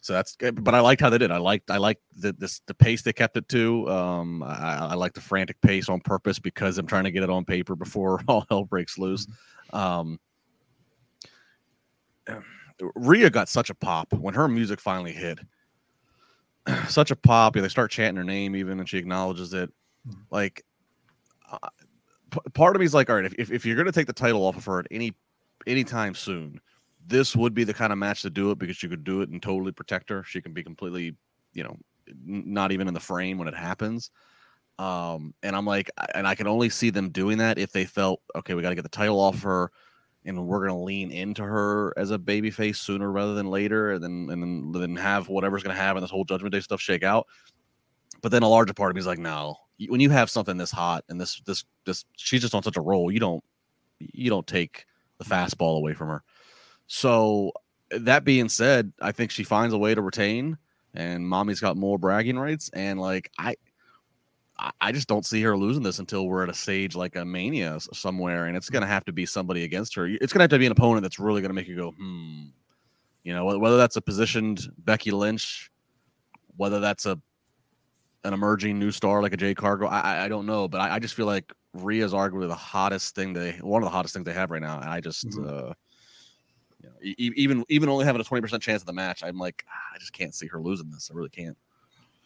so that's good. but I liked how they did. I liked I liked the this the pace they kept it to. Um, I, I like the frantic pace on purpose because I'm trying to get it on paper before all hell breaks loose. Mm-hmm. Um, Rhea got such a pop when her music finally hit. such a pop. They start chanting her name even, and she acknowledges it. Hmm. Like, uh, p- part of me is like, all right, if, if you're going to take the title off of her at any anytime soon, this would be the kind of match to do it because you could do it and totally protect her. She can be completely, you know, not even in the frame when it happens. Um, and I'm like, and I can only see them doing that if they felt okay, we got to get the title off her, and we're gonna lean into her as a baby face sooner rather than later, and then and then, then have whatever's gonna happen, this whole Judgment Day stuff shake out. But then a larger part of me is like, no, when you have something this hot and this this this she's just on such a roll, you don't you don't take the fastball away from her. So that being said, I think she finds a way to retain, and mommy's got more bragging rights, and like I I just don't see her losing this until we're at a stage like a mania somewhere, and it's going to have to be somebody against her. It's going to have to be an opponent that's really going to make you go, hmm. You know, whether that's a positioned Becky Lynch, whether that's a an emerging new star like a Jade Cargill, I I don't know, but I, I just feel like Rhea's arguably the hottest thing they one of the hottest things they have right now, and I just. Mm-hmm. uh you know, even even only having a 20% chance of the match, I'm like, ah, I just can't see her losing this. I really can't.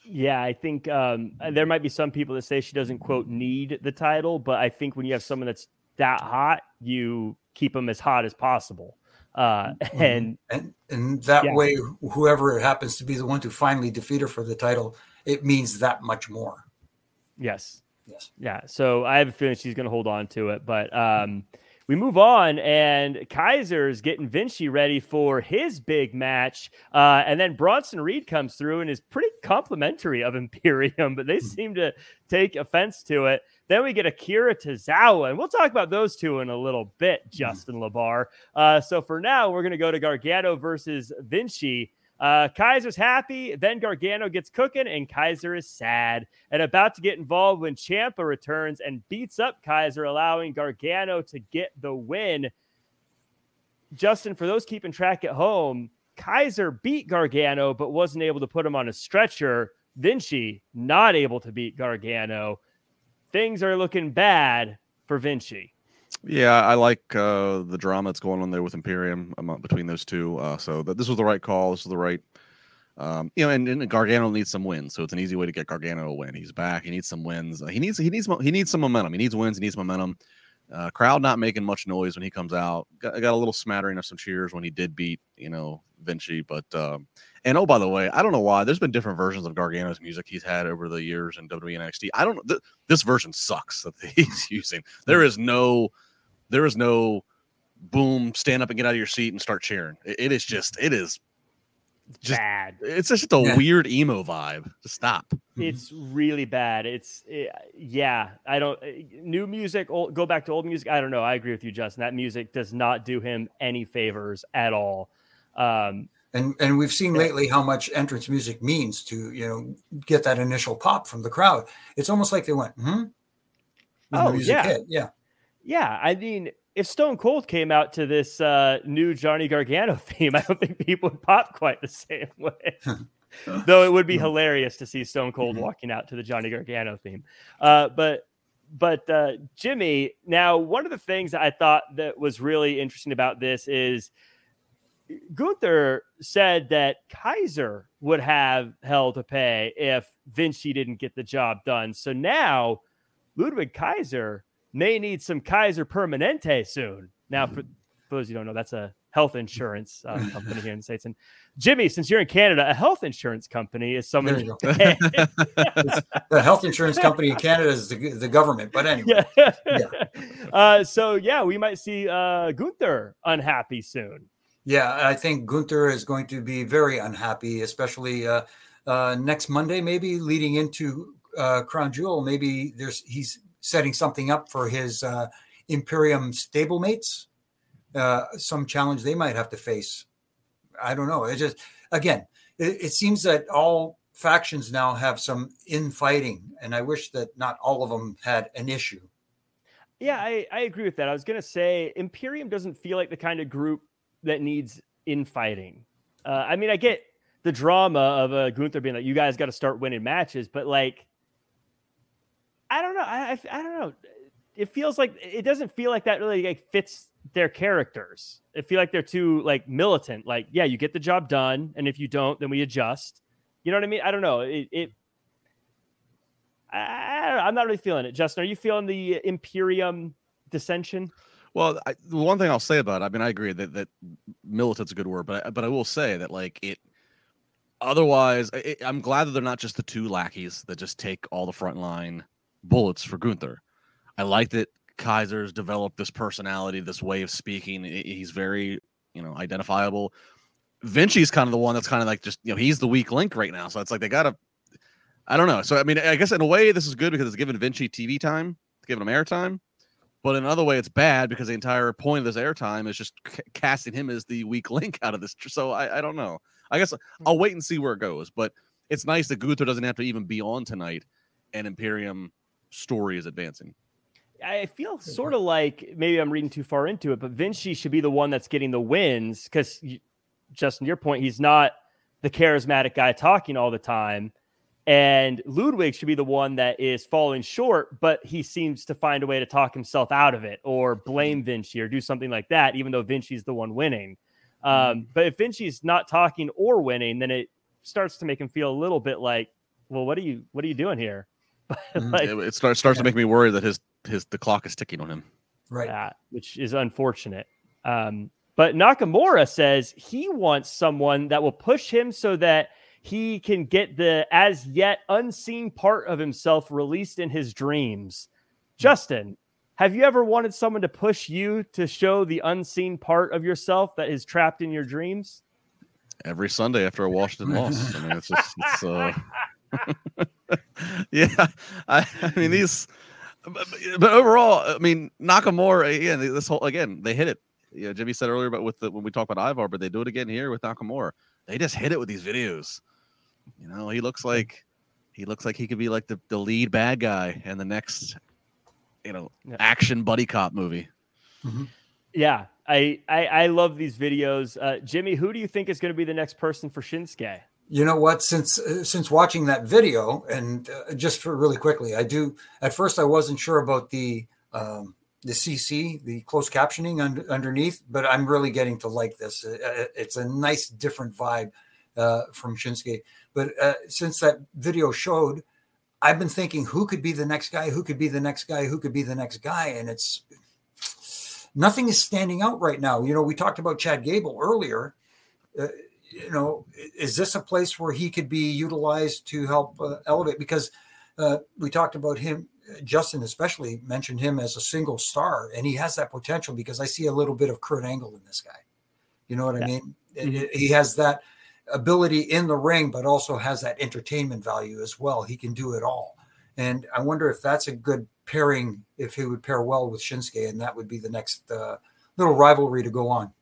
Yeah, I think um, there might be some people that say she doesn't quote need the title, but I think when you have someone that's that hot, you keep them as hot as possible. Uh, mm-hmm. and, and and that yeah. way, whoever happens to be the one to finally defeat her for the title, it means that much more. Yes. Yes. Yeah. So I have a feeling she's going to hold on to it, but um, we move on, and Kaiser's getting Vinci ready for his big match. Uh, and then Bronson Reed comes through and is pretty complimentary of Imperium, but they seem to take offense to it. Then we get Akira Tozawa, and we'll talk about those two in a little bit, hmm. Justin LaBar. Uh, so for now, we're going to go to Gargano versus Vinci. Uh, Kaiser's happy. Then Gargano gets cooking, and Kaiser is sad and about to get involved when Ciampa returns and beats up Kaiser, allowing Gargano to get the win. Justin, for those keeping track at home, Kaiser beat Gargano but wasn't able to put him on a stretcher. Vinci not able to beat Gargano. Things are looking bad for Vinci. Yeah, I like uh, the drama that's going on there with Imperium between those two. Uh, so that this was the right call. This was the right, um, you know, and, and, Gargano needs some wins, so it's an easy way to get Gargano a win. He's back. He needs some wins. Uh, he needs he needs he needs some momentum. He needs wins. He needs momentum. Uh, crowd not making much noise when he comes out. Got, got, a little smattering of some cheers when he did beat, you know, Vinci. But um, and oh, by the way, I don't know why. There's been different versions of Gargano's music he's had over the years in WWE NXT. I don't. Th- this version sucks that he's using. There is no there is no boom, stand up and get out of your seat and start cheering. it, it is just, it is just, bad. It's just a yeah. weird emo vibe. Just stop. It's really bad. It's it, yeah. I don't eh, new music. Old, go back to old music. I don't know. I agree with you, Justin. That music does not do him any favors at all. Um, and and we've seen lately how much entrance music means to you know get that initial pop from the crowd. It's almost like they went, hmm. Oh yeah, hit. yeah. Yeah, I mean, if Stone Cold came out to this uh, new Johnny Gargano theme, I don't think people would pop quite the same way. Though it would be hilarious to see Stone Cold mm-hmm. walking out to the Johnny Gargano theme. Uh, but but uh, Jimmy, now one of the things I thought that was really interesting about this is Gunther said that Kaiser would have hell to pay if Vinci didn't get the job done. So now Ludwig Kaiser may need some Kaiser Permanente soon. Now, for, for those you don't know, that's a health insurance uh, company here in the States. And Jimmy, since you're in Canada, a health insurance company is someone. the health insurance company in Canada is the, the government, but anyway. Yeah. yeah. Uh, so, yeah, we might see uh, Gunther unhappy soon. Yeah, I think Gunther is going to be very unhappy, especially uh, uh, next Monday, maybe leading into uh, Crown Jewel. Maybe there's he's setting something up for his uh, Imperium stablemates. Uh, some challenge they might have to face. I don't know. It just again, it, it seems that all factions now have some infighting, and I wish that not all of them had an issue. Yeah, I, I agree with that. I was going to say Imperium doesn't feel like the kind of group that needs infighting. Uh, I mean, I get the drama of uh, Gunther being like, "You guys got to start winning matches," but like, I don't know. I, I, I don't know. It feels like it doesn't feel like that really like fits their characters. I feel like they're too like militant. Like, yeah, you get the job done, and if you don't, then we adjust. You know what I mean? I don't know. It, it I, I'm not really feeling it. Justin, are you feeling the Imperium dissension? Well, I, the one thing I'll say about it, I mean, I agree that that militant's a good word, but I, but I will say that like it. Otherwise, it, I'm glad that they're not just the two lackeys that just take all the frontline bullets for Gunther. I like that Kaiser's developed this personality, this way of speaking. He's very, you know, identifiable. Vinci's kind of the one that's kind of like just, you know, he's the weak link right now. So it's like they got to, I don't know. So, I mean, I guess in a way, this is good because it's giving Vinci TV time, it's giving him airtime. But in another way, it's bad because the entire point of this airtime is just c- casting him as the weak link out of this. So I, I don't know. I guess I'll wait and see where it goes. But it's nice that Gunther doesn't have to even be on tonight and Imperium story is advancing. I feel sort of like maybe I'm reading too far into it, but Vinci should be the one that's getting the wins because, Justin, your point, he's not the charismatic guy talking all the time. And Ludwig should be the one that is falling short, but he seems to find a way to talk himself out of it or blame Vinci or do something like that, even though Vinci's the one winning. Um, mm-hmm. but if Vinci's not talking or winning, then it starts to make him feel a little bit like, well, what are you what are you doing here? Mm-hmm. like, it, it, starts starts yeah. to make me worry that his his the clock is ticking on him. Right, uh, which is unfortunate. Um, but Nakamura says he wants someone that will push him so that he can get the as yet unseen part of himself released in his dreams. Justin, have you ever wanted someone to push you to show the unseen part of yourself that is trapped in your dreams? Every Sunday after a Washington loss. I mean, it's just, it's, uh, yeah. I, I mean, these, but, but, overall, I mean, Nakamura, again, this whole, again, they hit it. Yeah, Jimmy said earlier about with the, when we talk about Ivar, but they do it again here with Nakamura. They just hit it with these videos. You know, he looks like he looks like he could be like the, the lead bad guy in the next, you know, yeah. action buddy cop movie. Mm-hmm. Yeah, I, I, I love these videos. Uh, Jimmy, who do you think is going to be the next person for Shinsuke? You know what? Since uh, since watching that video, and uh, just for really quickly, I do. At first, I wasn't sure about the um, the CC, the closed captioning under, underneath, but I'm really getting to like this. Uh, uh, it's a nice, different vibe uh, from Shinsuke. But uh, since that video showed, I've been thinking who could be the next guy, who could be the next guy, who could be the next guy, and it's nothing is standing out right now. You know, we talked about Chad Gable earlier. You know, is this a place where he could be utilized to help uh, elevate? Because uh, we talked about him, Justin especially mentioned him as a single star, and he has that potential because I see a little bit of Kurt Angle in this guy. You know what yeah. I mean? Mm-hmm. He has that ability in the ring, but also has that entertainment value as well. He can do it all. And I wonder if that's a good pairing, if he would pair well with Shinsuke, and that would be the next uh, little rivalry to go on.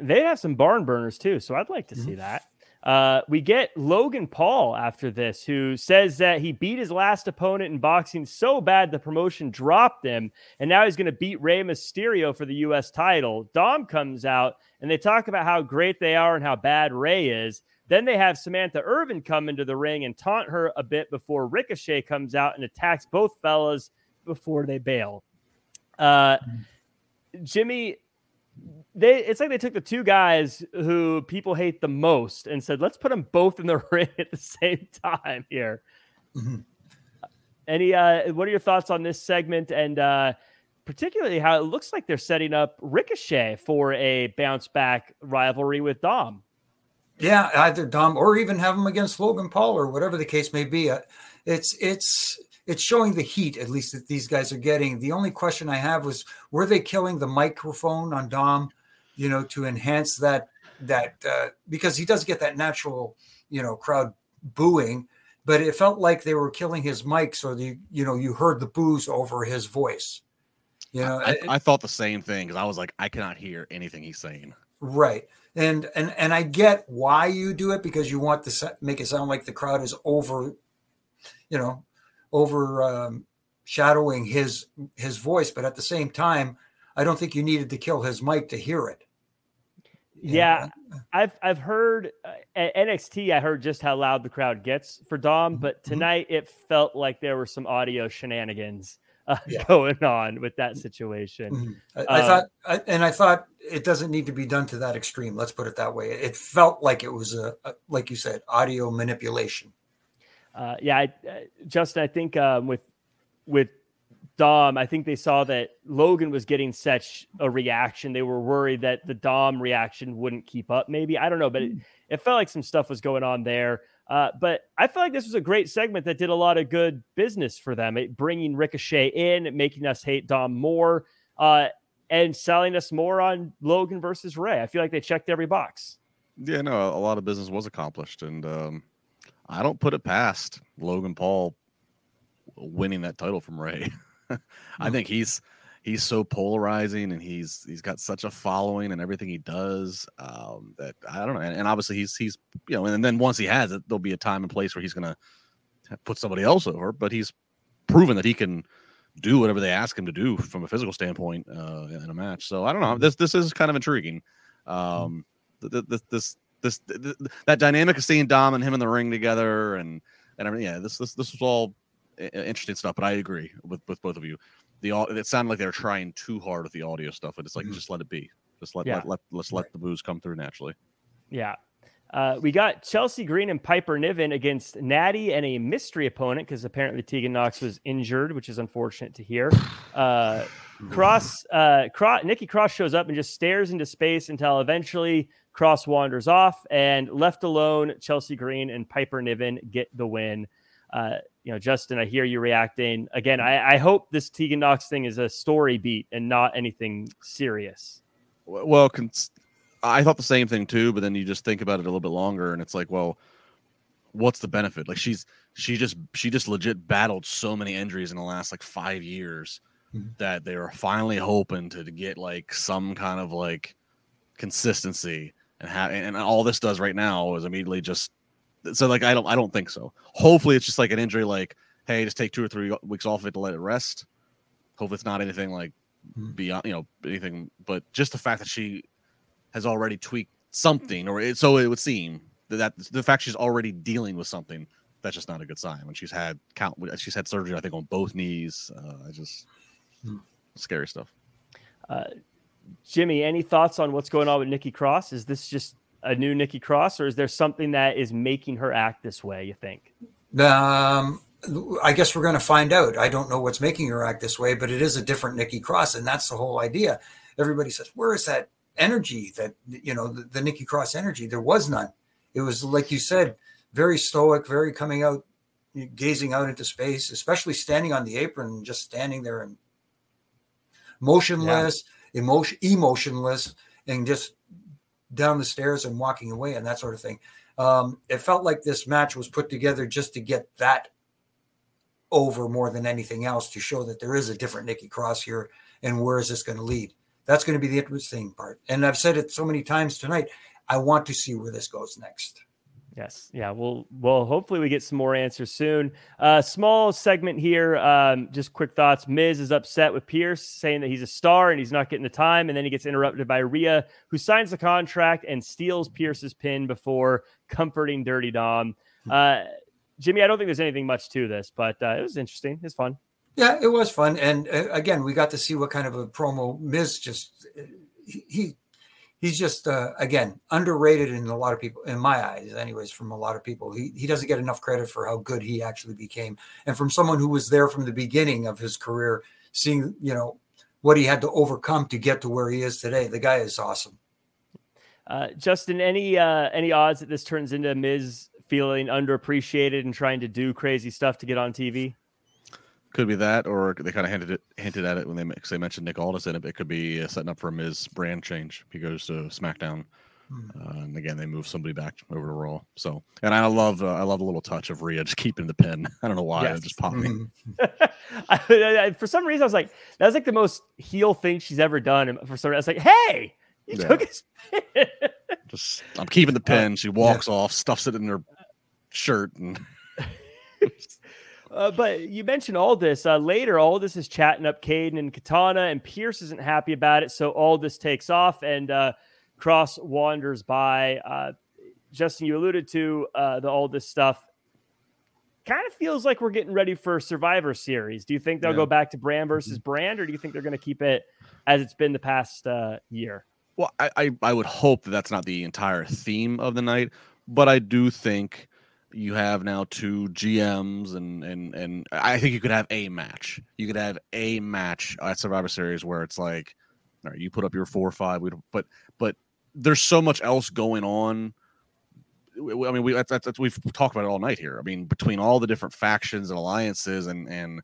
They have some barn burners too, so I'd like to mm-hmm. see that. Uh, we get Logan Paul after this, who says that he beat his last opponent in boxing so bad the promotion dropped him, and now he's going to beat Rey Mysterio for the U.S. title. Dom comes out and they talk about how great they are and how bad Rey is. Then they have Samantha Irvin come into the ring and taunt her a bit before Ricochet comes out and attacks both fellas before they bail. Uh, mm-hmm. Jimmy, they it's like they took the two guys who people hate the most and said, let's put them both in the ring at the same time here. Mm-hmm. Any uh what are your thoughts on this segment and uh particularly how it looks like they're setting up Ricochet for a bounce back rivalry with Dom? Yeah, either Dom or even have him against Logan Paul or whatever the case may be. Uh, it's it's it's showing the heat at least that these guys are getting. The only question I have was were they killing the microphone on Dom, you know, to enhance that that uh, because he does get that natural, you know, crowd booing, but it felt like they were killing his mic so the you know you heard the boos over his voice. You know, I, I thought the same thing because I was like, I cannot hear anything he's saying. Right, and and and I get why you do it because you want to make it sound like the crowd is over, you know, over um, shadowing his his voice, but at the same time, I don't think you needed to kill his mic to hear it. Yeah, I've I've heard uh, at NXT. I heard just how loud the crowd gets for Dom, mm-hmm. but mm-hmm. tonight it felt like there were some audio shenanigans uh, yeah. going on with that situation. Mm-hmm. I, I thought, I, and I thought it doesn't need to be done to that extreme. Let's put it that way. It felt like it was a, a like you said, audio manipulation. Uh, yeah, I, uh, Justin, I think um, with with Dom, I think they saw that Logan was getting such a reaction. They were worried that the Dom reaction wouldn't keep up. Maybe I don't know, but it, hmm. it felt like some stuff was going on there. Uh, but I felt like this was a great segment that did a lot of good business for them, it, bringing Ricochet in, making us hate Dom more, uh, and selling us more on Logan versus Rey. I feel like they checked every box. Yeah, no, a lot of business was accomplished, and um, I don't put it past Logan Paul winning that title from Rey. I think he's he's so polarizing and he's he's got such a following and everything he does um, that I don't know. And, and, obviously he's he's you know, and then once he has it, there'll be a time and place where he's gonna put somebody else over. But he's proven that he can do whatever they ask him to do from a physical standpoint uh, in a match. So I don't know. This this is kind of intriguing. Um, this this this, this that dynamic of seeing Dom and him in the ring together and and everything. Yeah, this this this was all interesting stuff. But I agree with with both of you. The it sounded like they were trying too hard with the audio stuff, and it's like mm-hmm. just let it be. Just let, yeah. let, let let's let the boos come through naturally. Yeah. Uh, we got Chelsea Green and Piper Niven against Natty and a mystery opponent because apparently Tegan Knox was injured, which is unfortunate to hear. Uh, Cross, uh, Cross, Nikki Cross shows up and just stares into space until eventually Cross wanders off and left alone. Chelsea Green and Piper Niven get the win. You know, Justin, I hear you reacting again. I, I hope this Tegan Knox thing is a story beat and not anything serious. Well, I thought the same thing too, but then you just think about it a little bit longer, and it's like, well, what's the benefit? Like she's she just she just legit battled so many injuries in the last like five years mm-hmm. that they were finally hoping to, to get like some kind of like consistency and have and all this does right now is immediately just so like I don't I don't think so. Hopefully it's just like an injury like hey just take two or three weeks off of it to let it rest. Hopefully it's not anything like hmm. beyond you know anything but just the fact that she has already tweaked something or it, so it would seem that, that the fact she's already dealing with something that's just not a good sign when she's had count she's had surgery I think on both knees. Uh, I just hmm. scary stuff. Uh, Jimmy, any thoughts on what's going on with Nikki Cross? Is this just a new Nikki Cross, or is there something that is making her act this way? You think? Um, I guess we're going to find out. I don't know what's making her act this way, but it is a different Nikki Cross, and that's the whole idea. Everybody says, "Where is that energy? That you know, the, the Nikki Cross energy? There was none. It was like you said, very stoic, very coming out, gazing out into space, especially standing on the apron, just standing there and motionless, yeah. emotion, emotionless, and just down the stairs and walking away and that sort of thing. Um, it felt like this match was put together just to get that over more than anything else to show that there is a different Nikki Cross here and where is this going to lead. That's going to be the interesting part. And I've said it so many times tonight. I want to see where this goes next. Yes. Yeah. Well, well, hopefully we get some more answers soon. Uh, small segment here. Um, just quick thoughts. Miz is upset with Pearce saying that he's a star and he's not getting the time. And then he gets interrupted by Rhea, who signs the contract and steals Pearce's pin before comforting Dirty Dom. Hmm. Uh, Jimmy, I don't think there's anything much to this, but uh, it was interesting. It's fun. Yeah, it was fun. And uh, again, we got to see what kind of a promo Miz just, uh, he he's just uh, again underrated in a lot of people in my eyes anyways from a lot of people. He, he doesn't get enough credit for how good he actually became. And from someone who was there from the beginning of his career seeing you know what he had to overcome to get to where he is today the guy is awesome. Uh, justin any uh, any odds that this turns into miz feeling underappreciated and trying to do crazy stuff to get on tv could be that, or they kind of hinted it, hinted at it when they cause they mentioned Nick Aldis in it. But it could be uh, setting up for Miz brand change. He goes to SmackDown, hmm. uh, and again they move somebody back over to Raw. So, and I love uh, I love the little touch of Rhea just keeping the pin. I don't know why yes. it just popped me. Mm-hmm. for some reason, I was like, that's like the most heel thing she's ever done. And for some reason, I was like, hey, you yeah. took his pin. just I'm keeping the pin. She walks yeah. off, stuffs it in her shirt, and. Uh, but you mentioned Aldis uh, later. Aldis is chatting up Kayden and Katana, and Pearce isn't happy about it. So Aldis takes off, and uh, Cross wanders by. Uh, Justin, you alluded to uh, the this stuff. kind of feels like we're getting ready for Survivor Series. Do you think they'll yeah. go back to brand versus mm-hmm. brand, or do you think they're going to keep it as it's been the past uh, year? Well, I, I, I would hope that that's not the entire theme of the night, but I do think you have now two GMs and and and I think you could have a match. You could have a match at Survivor Series where it's like, all right, you put up your four or five, we but but there's so much else going on. I mean, we that's, that's, we've talked about it all night here. I mean, between all the different factions and alliances and and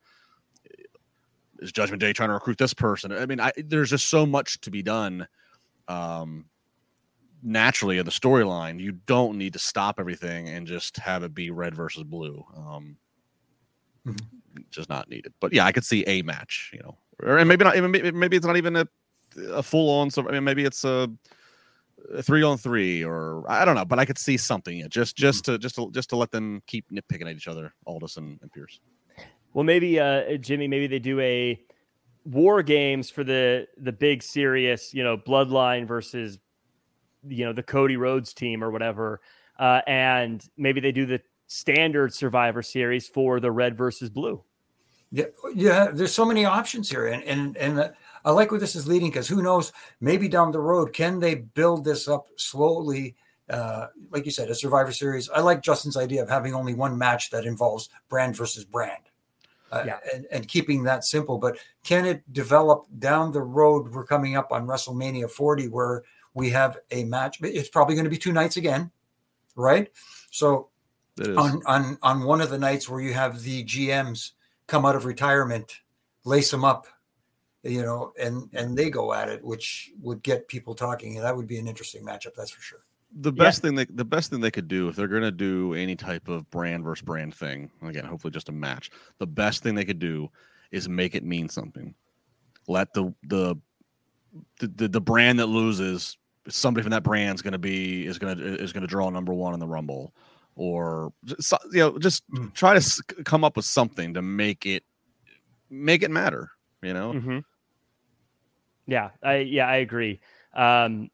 is Judgment Day trying to recruit this person? I mean, I, there's just so much to be done. Um, naturally in the storyline, you don't need to stop everything and just have it be red versus blue. Um, mm-hmm. Just not needed. But yeah, I could see a match, you know, or maybe not even maybe it's not even a, a full on. So I mean, maybe it's a, a, three on three or I don't know, but I could see something. Yeah, just just mm-hmm. to just to just to let them keep nitpicking at each other, Aldis and, and Pearce. Well, maybe uh, Jimmy, maybe they do a war games for the the big serious, you know, bloodline versus you know the Cody Rhodes team or whatever, uh, and maybe they do the standard Survivor Series for the red versus blue. Yeah, yeah. There's so many options here, and and and uh, I like where this is leading because who knows? Maybe down the road, can they build this up slowly? Uh, like you said, a Survivor Series. I like Justin's idea of having only one match that involves brand versus brand. Uh, yeah. and, and, keeping that simple. But can it develop down the road? We're coming up on WrestleMania 40, where we have a match. It's probably going to be two nights again, right? So on on on one of the nights where you have the GMs come out of retirement, lace them up, you know, and and they go at it, which would get people talking, and that would be an interesting matchup. That's for sure. The best yeah. thing they the best thing they could do if they're going to do any type of brand versus brand thing, again, hopefully just a match. The best thing they could do is make it mean something. Let the the the, the brand that loses somebody from that brand is going to be is going to is going to draw number one in the rumble or just, you know just mm. try to come up with something to make it make it matter you know mm-hmm. yeah i yeah i agree um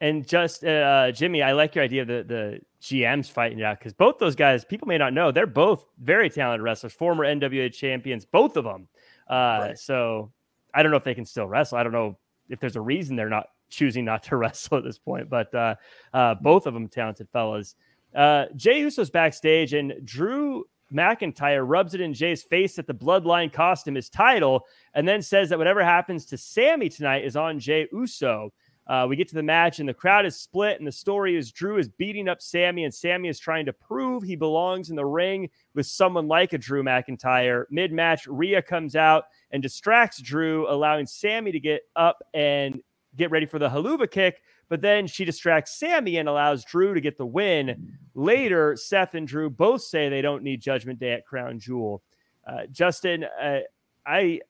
and just uh jimmy i like your idea of the the gms fighting out because both those guys people may not know they're both very talented wrestlers former nwa champions both of them uh right. so i don't know if they can still wrestle i don't know if there's a reason they're not choosing not to wrestle at this point. But uh, uh, both of them talented fellas. Uh, Jey Uso's backstage, and Drew McIntyre rubs it in Jey's face that the Bloodline cost him his title, and then says that whatever happens to Sammy tonight is on Jey Uso. Uh, we get to the match, and the crowd is split. And the story is Drew is beating up Sammy, and Sammy is trying to prove he belongs in the ring with someone like a Drew McIntyre. Mid match, Rhea comes out and distracts Drew, allowing Sammy to get up and get ready for the Helluva Kick. But then she distracts Sammy and allows Drew to get the win. Later, Seth and Drew both say they don't need Judgment Day at Crown Jewel. Uh, Justin, uh, I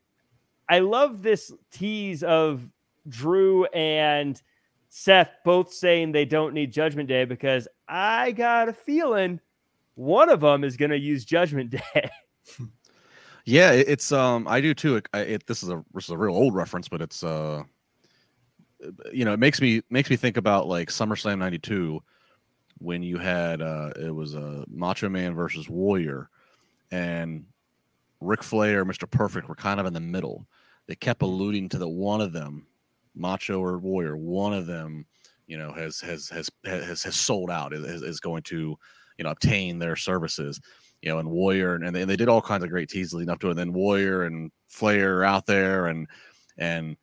I love this tease of Drew and Seth both saying they don't need Judgment Day because I got a feeling one of them is going to use Judgment Day. yeah, it's um I do too. It, it, this is a this is a real old reference, but it's uh you know, it makes me makes me think about like SummerSlam '92 when you had uh it was a uh, Macho Man versus Warrior, and Ric Flair, Mr. Perfect were kind of in the middle. They kept alluding to that one of them, Macho or Warrior, one of them, you know, has has has has has sold out, is, is going to, you know, obtain their services you know, and Warrior, and, and they, and they did all kinds of great teases leading up to it. And then Warrior and Flair out there, and and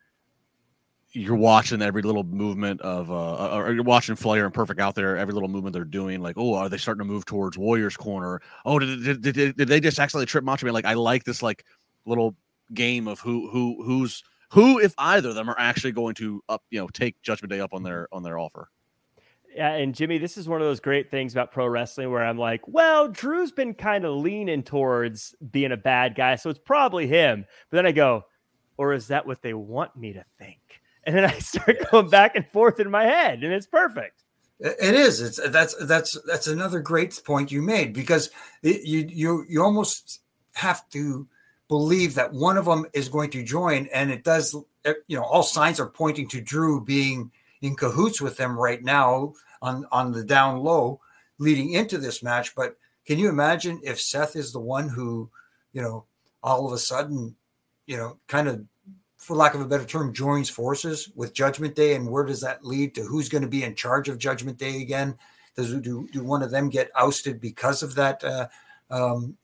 you're watching every little movement of uh or you're watching Flair and Perfect out there, every little movement they're doing, like, oh, are they starting to move towards Warriors corner? Oh, did, did, did, did they just accidentally trip Macho Man? Like, I like this like little game of who who who's who, if either of them are actually going to up, you know, take Judgment Day up on their on their offer. Yeah, and Jimmy, this is one of those great things about pro wrestling where I'm like, well, Drew's been kind of leaning towards being a bad guy, so it's probably him. But then I go, or is that what they want me to think? And then I start going back and forth in my head, and it's perfect. It is. It's that's that's that's another great point you made because it, you you you almost have to believe that one of them is going to join, and it does. Eh, you know, all signs are pointing to Drew being in cahoots with them right now on on the down low, leading into this match. But Can you imagine if Seth is the one who, you know, all of a sudden, you know, kind of, for lack of a better term, joins forces with Judgment Day, and where does that lead to? Who's going to be in charge of Judgment Day again? Does do do one of them get ousted because of that? Uh, um,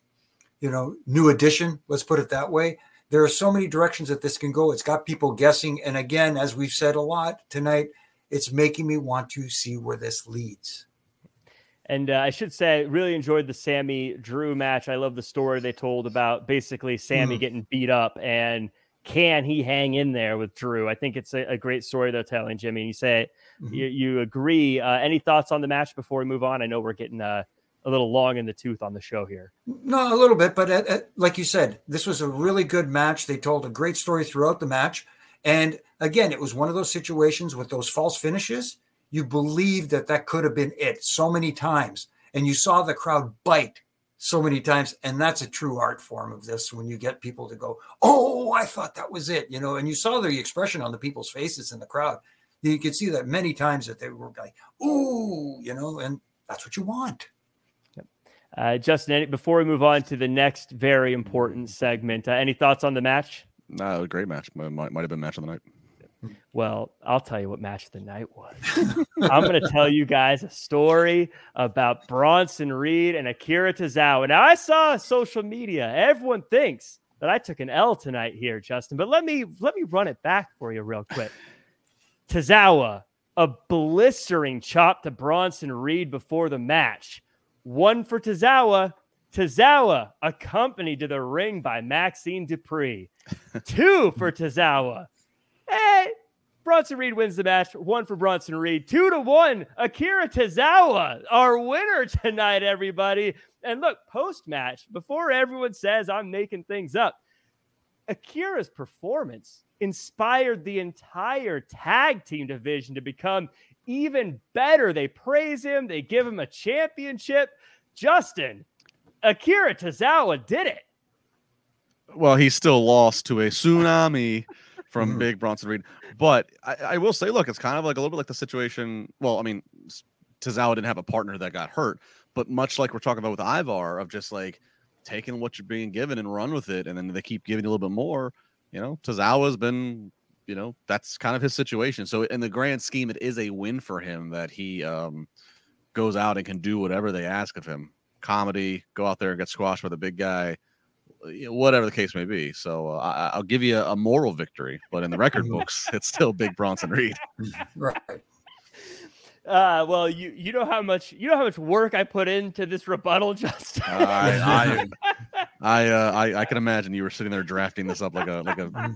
you know, new addition. Let's put it that way. There are so many directions that this can go. It's got people guessing, and again, as we've said a lot tonight, it's making me want to see where this leads. And uh, I should say, I really enjoyed the Sammy Drew match. I love the story they told about basically Sammy mm. getting beat up and can he hang in there with Drew? I think it's a, a great story they're telling, Jimmy. And you say mm-hmm. you, you, agree. Uh, any thoughts on the match before we move on? I know we're getting uh, a little long in the tooth on the show here. No, a little bit, but uh, uh, like you said, this was a really good match. They told a great story throughout the match. And again, it was one of those situations with those false finishes. You believed that that could have been it so many times, and you saw the crowd bite so many times. And that's a true art form of this when you get people to go, Oh, I thought that was it, you know, and you saw the expression on the people's faces in the crowd. You could see that many times that they were like, Ooh, you know, and that's what you want. Uh, Justin, before we move on to the next very important segment, uh, any thoughts on the match? No, great match. Might, might have been match of the night. Well, I'll tell you what match of the night was. I'm going to tell you guys a story about Bronson Reed and Akira Tozawa. Now, I saw social media. Everyone thinks that I took an L tonight here, Justin, but let me let me run it back for you real quick. Tozawa, a blistering chop to Bronson Reed before the match. One for Tozawa. Tozawa accompanied to the ring by Maxxine Dupri. Two for Tozawa. Hey, Bronson Reed wins the match. One for Bronson Reed. Two to one. Akira Tozawa, our winner tonight, everybody. And look, post match, before everyone says I'm making things up, Akira's performance inspired the entire tag team division to become even better. They praise him, they give him a championship. Justin, Akira Tozawa did it. Well, he still lost to a tsunami from mm-hmm. Big Bronson Reed. But I, I, will say, look, it's kind of like a little bit like the situation. Well, I mean, Tozawa didn't have a partner that got hurt, but much like we're talking about with Ivar, of just like taking what you're being given and run with it, and then they keep giving you a little bit more. You know, Tozawa's been, you know, that's kind of his situation. So in the grand scheme, it is a win for him that he um, goes out and can do whatever they ask of him. Comedy, go out there and get squashed by the big guy whatever the case may be. So uh, I, will give you a, a, moral victory, but in the record books, it's still Big Bronson Reed. right. Uh, well, you you know how much you know how much work I put into this rebuttal, Justin. Uh, I I I, uh, I, I can imagine you were sitting there drafting this up like a like a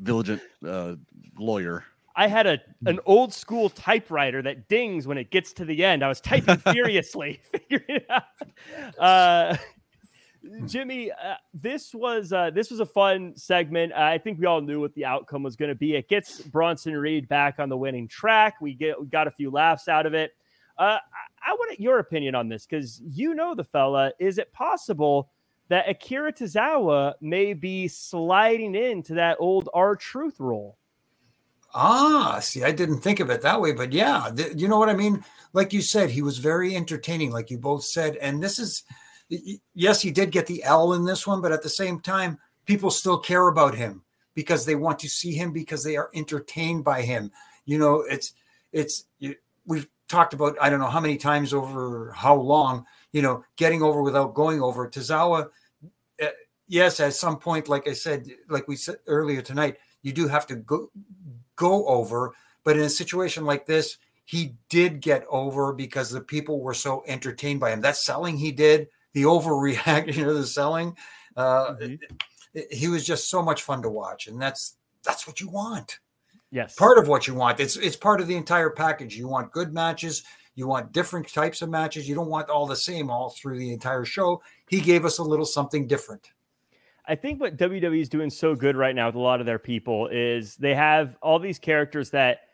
vigilant uh, lawyer. I had a an old school typewriter that dings when it gets to the end. I was typing furiously, figuring it out. Uh. Jimmy, uh, this was uh, this was a fun segment. Uh, I think we all knew what the outcome was going to be. It gets Bronson Reed back on the winning track. We get we got a few laughs out of it. Uh, I, I want your opinion on this because you know the fella. Is it possible that Akira Tozawa may be sliding into that old R-Truth role? Ah, see, I didn't think of it that way, but yeah, th- you know what I mean. Like you said, he was very entertaining, like you both said, and this is yes, he did get the L in this one, but at the same time, people still care about him because they want to see him because they are entertained by him. You know, it's it's we've talked about I don't know how many times over how long. You know, getting over without going over. Tozawa, uh, yes, at some point, like I said, like we said earlier tonight, you do have to go go over. But in a situation like this, he did get over because the people were so entertained by him. That selling he did the overreaction to the selling. Uh, mm-hmm. it, he was just so much fun to watch, and that's that's what you want. Yes, part of what you want. It's it's part of the entire package. You want good matches. You want different types of matches. You don't want all the same all through the entire show. He gave us a little something different. I think what WWE is doing so good right now with a lot of their people is they have all these characters that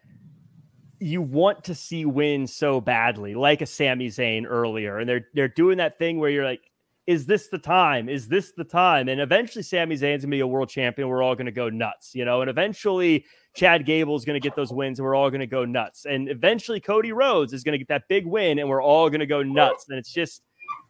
you want to see win so badly, like a Sami Zayn earlier, and they're they're doing that thing where you're like, is this the time? Is this the time? And eventually, Sami Zayn's gonna be a world champion. We're all gonna go nuts, you know. And eventually, Chad Gable's gonna get those wins, and we're all gonna go nuts. And eventually, Cody Rhodes is gonna get that big win, and we're all gonna go nuts. And it's just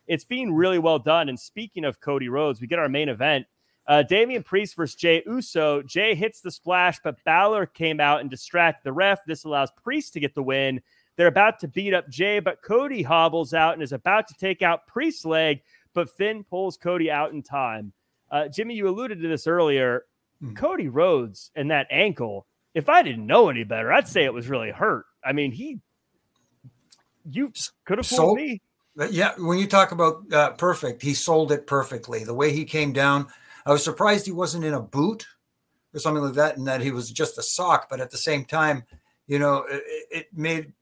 it's being really well done. And speaking of Cody Rhodes, we get our main event. Uh, Damian Priest versus Jey Uso. Jey hits the splash, but Balor came out and distracted the ref. This allows Priest to get the win. They're about to beat up Jey, but Cody hobbles out and is about to take out Priest's leg, but Finn pulls Cody out in time. Uh, Jimmy, you alluded to this earlier. Mm. Cody Rhodes and that ankle, if I didn't know any better, I'd say it was really hurt. I mean, he, you could have fooled me. Yeah, when you talk about uh, perfect, he sold it perfectly. The way he came down, I was surprised he wasn't in a boot or something like that, and that he was just a sock. But at the same time, you know, it, it made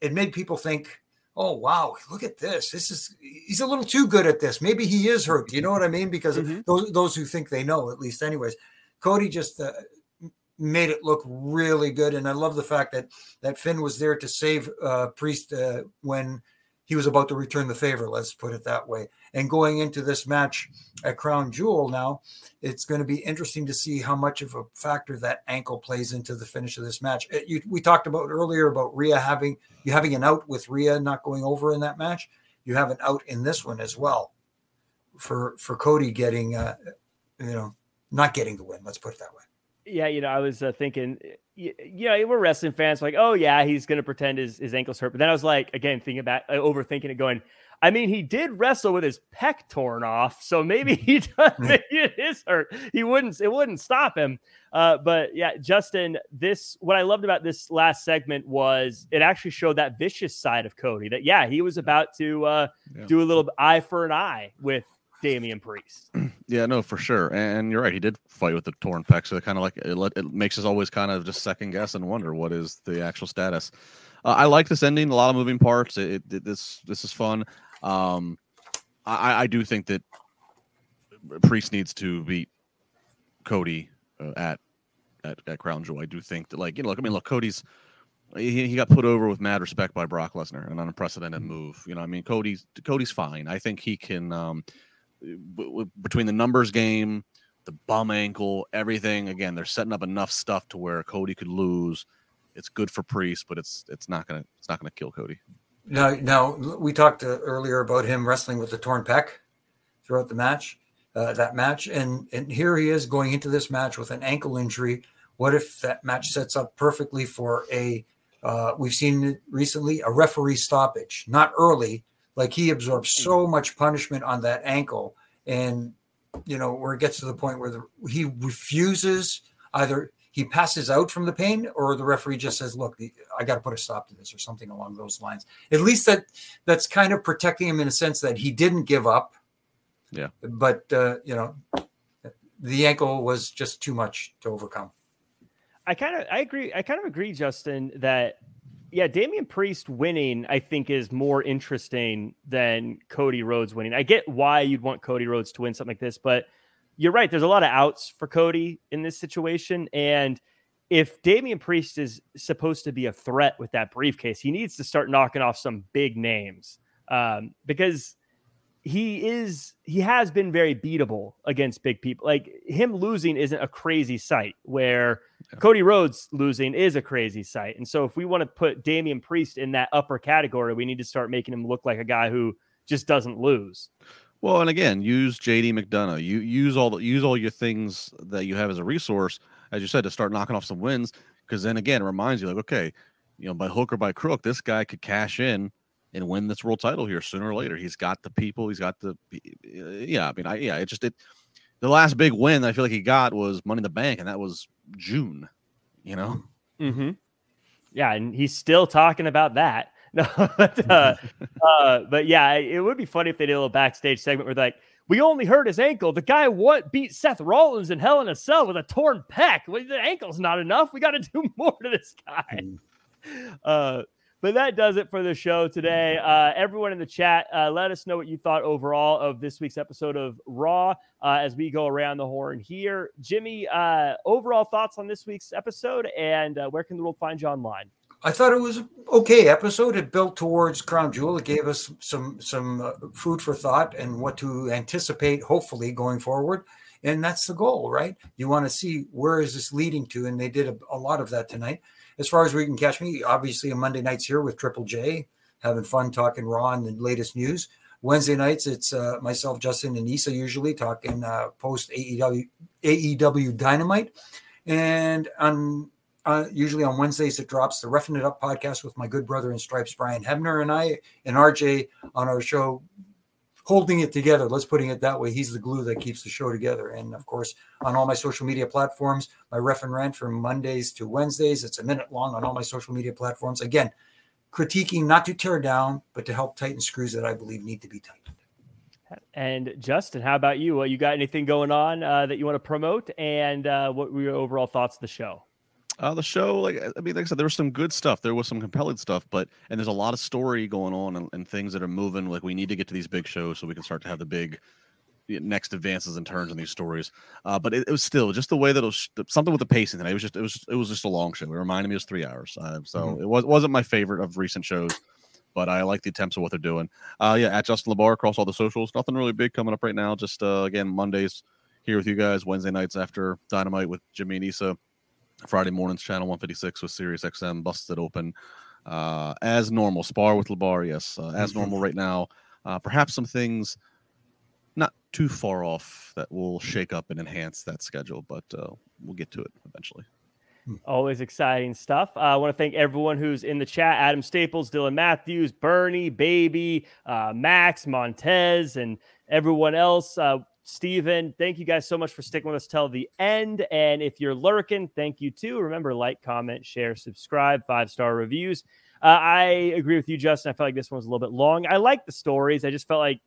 it made people think, "Oh wow, look at this! This is he's a little too good at this. Maybe he is hurt." You know what I mean? Because mm-hmm. those those who think they know, at least, anyways. Cody just uh, made it look really good, and I love the fact that that Finn was there to save uh, Priest uh, when he was about to return the favor. Let's put it that way. And going into this match at Crown Jewel now, it's going to be interesting to see how much of a factor that ankle plays into the finish of this match. It, you, we talked about earlier about Rhea having you having an out with Rhea not going over in that match. You have an out in this one as well for for Cody getting uh, you know not getting the win. Let's put it that way. Yeah, you know, I was uh, thinking, you, know, we're wrestling fans, like, oh yeah, he's going to pretend his, his ankle's hurt. But then I was like, again, thinking about uh, overthinking it, going, I mean, he did wrestle with his pec torn off, so maybe he does. Maybe it is hurt. He wouldn't. It wouldn't stop him. Uh, but yeah, Justin, this what I loved about this last segment was it actually showed that vicious side of Cody. That yeah, he was about to uh, yeah. do a little eye for an eye with Damian Priest. Yeah, no, for sure. And you're right. He did fight with the torn pec, so it kind of like it, it, makes us always kind of just second guess and wonder what is the actual status. Uh, I like this ending. A lot of moving parts. It, it, this this is fun. Um, I, I do think that Priest needs to beat Cody uh, at, at at Crown Jewel. I do think that, like you know, look. I mean, look, Cody's he, he got put over with mad respect by Brock Lesnar, an unprecedented move. You know, I mean, Cody's Cody's fine. I think he can um, b- between the numbers game, the bum ankle, everything. Again, they're setting up enough stuff to where Cody could lose. It's good for Priest, but it's it's not gonna it's not gonna kill Cody. Now, now we talked uh, earlier about him wrestling with the torn pec throughout the match, uh, that match, and and here he is going into this match with an ankle injury. What if that match sets up perfectly for a uh, we've seen recently a referee stoppage, not early, like he absorbs so much punishment on that ankle, and you know where it gets to the point where the, he refuses either he passes out from the pain or the referee just says look i got to put a stop to this or something along those lines. At least that that's kind of protecting him in a sense that he didn't give up. Yeah. But uh, you know the ankle was just too much to overcome. I kind of i agree i kind of agree justin that yeah, Damian Priest winning, I think, is more interesting than Cody Rhodes winning. I get why you'd want Cody Rhodes to win something like this, but you're right. There's a lot of outs for Cody in this situation. And if Damian Priest is supposed to be a threat with that briefcase, he needs to start knocking off some big names um, because he is he has been very beatable against big people. Like him losing isn't a crazy sight where yeah. Cody Rhodes losing is a crazy sight. And so if we want to put Damian Priest in that upper category, we need to start making him look like a guy who just doesn't lose. Well, and again, use JD McDonagh. You use all the use all your things that you have as a resource, as you said, to start knocking off some wins. Because then again, it reminds you like, okay, you know, by hook or by crook, this guy could cash in and win this world title here sooner or later. He's got the people. He's got the yeah. I mean, I yeah. It just it. The last big win I feel like he got was Money in the Bank, and that was June. You know. Hmm. Yeah, and he's still talking about that. No, but, uh, uh, but yeah, it would be funny if they did a little backstage segment where like, we only hurt his ankle. The guy what beat Seth Rollins in Hell in a Cell with a torn pec. Well, the ankle's not enough. We got to do more to this guy. Hmm. Uh, but that does it for the show today. Uh, everyone in the chat, uh, let us know what you thought overall of this week's episode of Raw uh, as we go around the horn here. Jimmy, uh, overall thoughts on this week's episode, and uh, where can the world find you online? I thought it was okay episode. It built towards Crown Jewel. It gave us some some uh, food for thought and what to anticipate, hopefully going forward. And that's the goal, right? You want to see where is this leading to, and they did a, a lot of that tonight as far as we can catch me, obviously on Monday nights here with Triple J, having fun talking Raw and the latest news. Wednesday nights, it's uh, myself, Justin, and Isa usually talking uh, post AEW, AEW Dynamite. And on uh, usually on Wednesdays, it drops the Roughing It Up podcast with my good brother in stripes, Brian Hebner, and I, and RJ on our show, holding it together. Let's putting it that way. He's the glue that keeps the show together. And of course, on all my social media platforms, my ref and rant from Mondays to Wednesdays. It's a minute long on all my social media platforms. Again, critiquing not to tear down, but to help tighten screws that I believe need to be tightened. And Justin, how about you? Well, you got anything going on uh, that you want to promote? And uh, what were your overall thoughts of the show? Uh, the show, like I mean, like I said, there was some good stuff. There was some compelling stuff, but and there's a lot of story going on and, and things that are moving. Like we need to get to these big shows so we can start to have the big next advances and turns in these stories. Uh, but it, it, was still just the way that it was something with the pacing tonight. It was just it was it was just a long show. It reminded me it was three hours. Uh, so mm-hmm. it was wasn't my favorite of recent shows, but I like the attempts of what they're doing. Uh, yeah, at Justin LaBar across all the socials. Nothing really big coming up right now. Just uh, again Mondays here with you guys. Wednesday nights after Dynamite with Jimmy and Issa. Friday mornings, channel 156 with Sirius XM busted open. Uh, as normal, spar with LaBar, yes, uh, as normal right now. Uh, perhaps some things not too far off that will shake up and enhance that schedule, but uh, we'll get to it eventually. Hmm. Always exciting stuff. Uh, I want to thank everyone who's in the chat Adam Staples, Dylan Matthews, Bernie, Baby, uh, Max, Montez, and everyone else. Uh, Steven, thank you guys so much for sticking with us till the end. And if you're lurking, thank you too. Remember, like, comment, share, subscribe, five star reviews. Uh, I agree with you, Justin. I felt like this one was a little bit long. I like the stories. I just felt like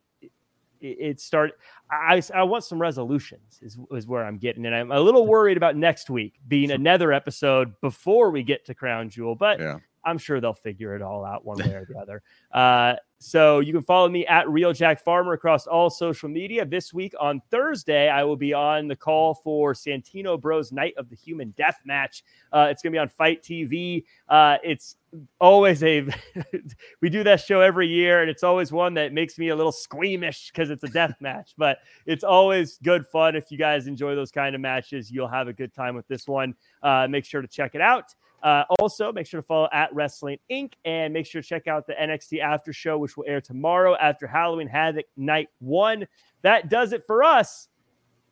it, it started. I, I want some resolutions, is, is where I'm getting. And I'm a little worried about next week being another episode before we get to Crown Jewel. But yeah. I'm sure they'll figure it all out one way or the other. Uh, so you can follow me at Real Jack Farmer across all social media. This week on Thursday, I will be on the call for Santino Bros Night of the Human Death Match. Uh, it's going to be on FITE TV. Uh, it's always a we do that show every year, and it's always one that makes me a little squeamish because it's a death match. But it's always good fun. If you guys enjoy those kind of matches, you'll have a good time with this one. Uh, make sure to check it out. Uh, also, make sure to follow at Wrestling Inc. and make sure to check out the NXT After Show, which will air tomorrow after Halloween Havoc Night One. That does it for us.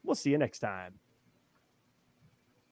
We'll see you next time.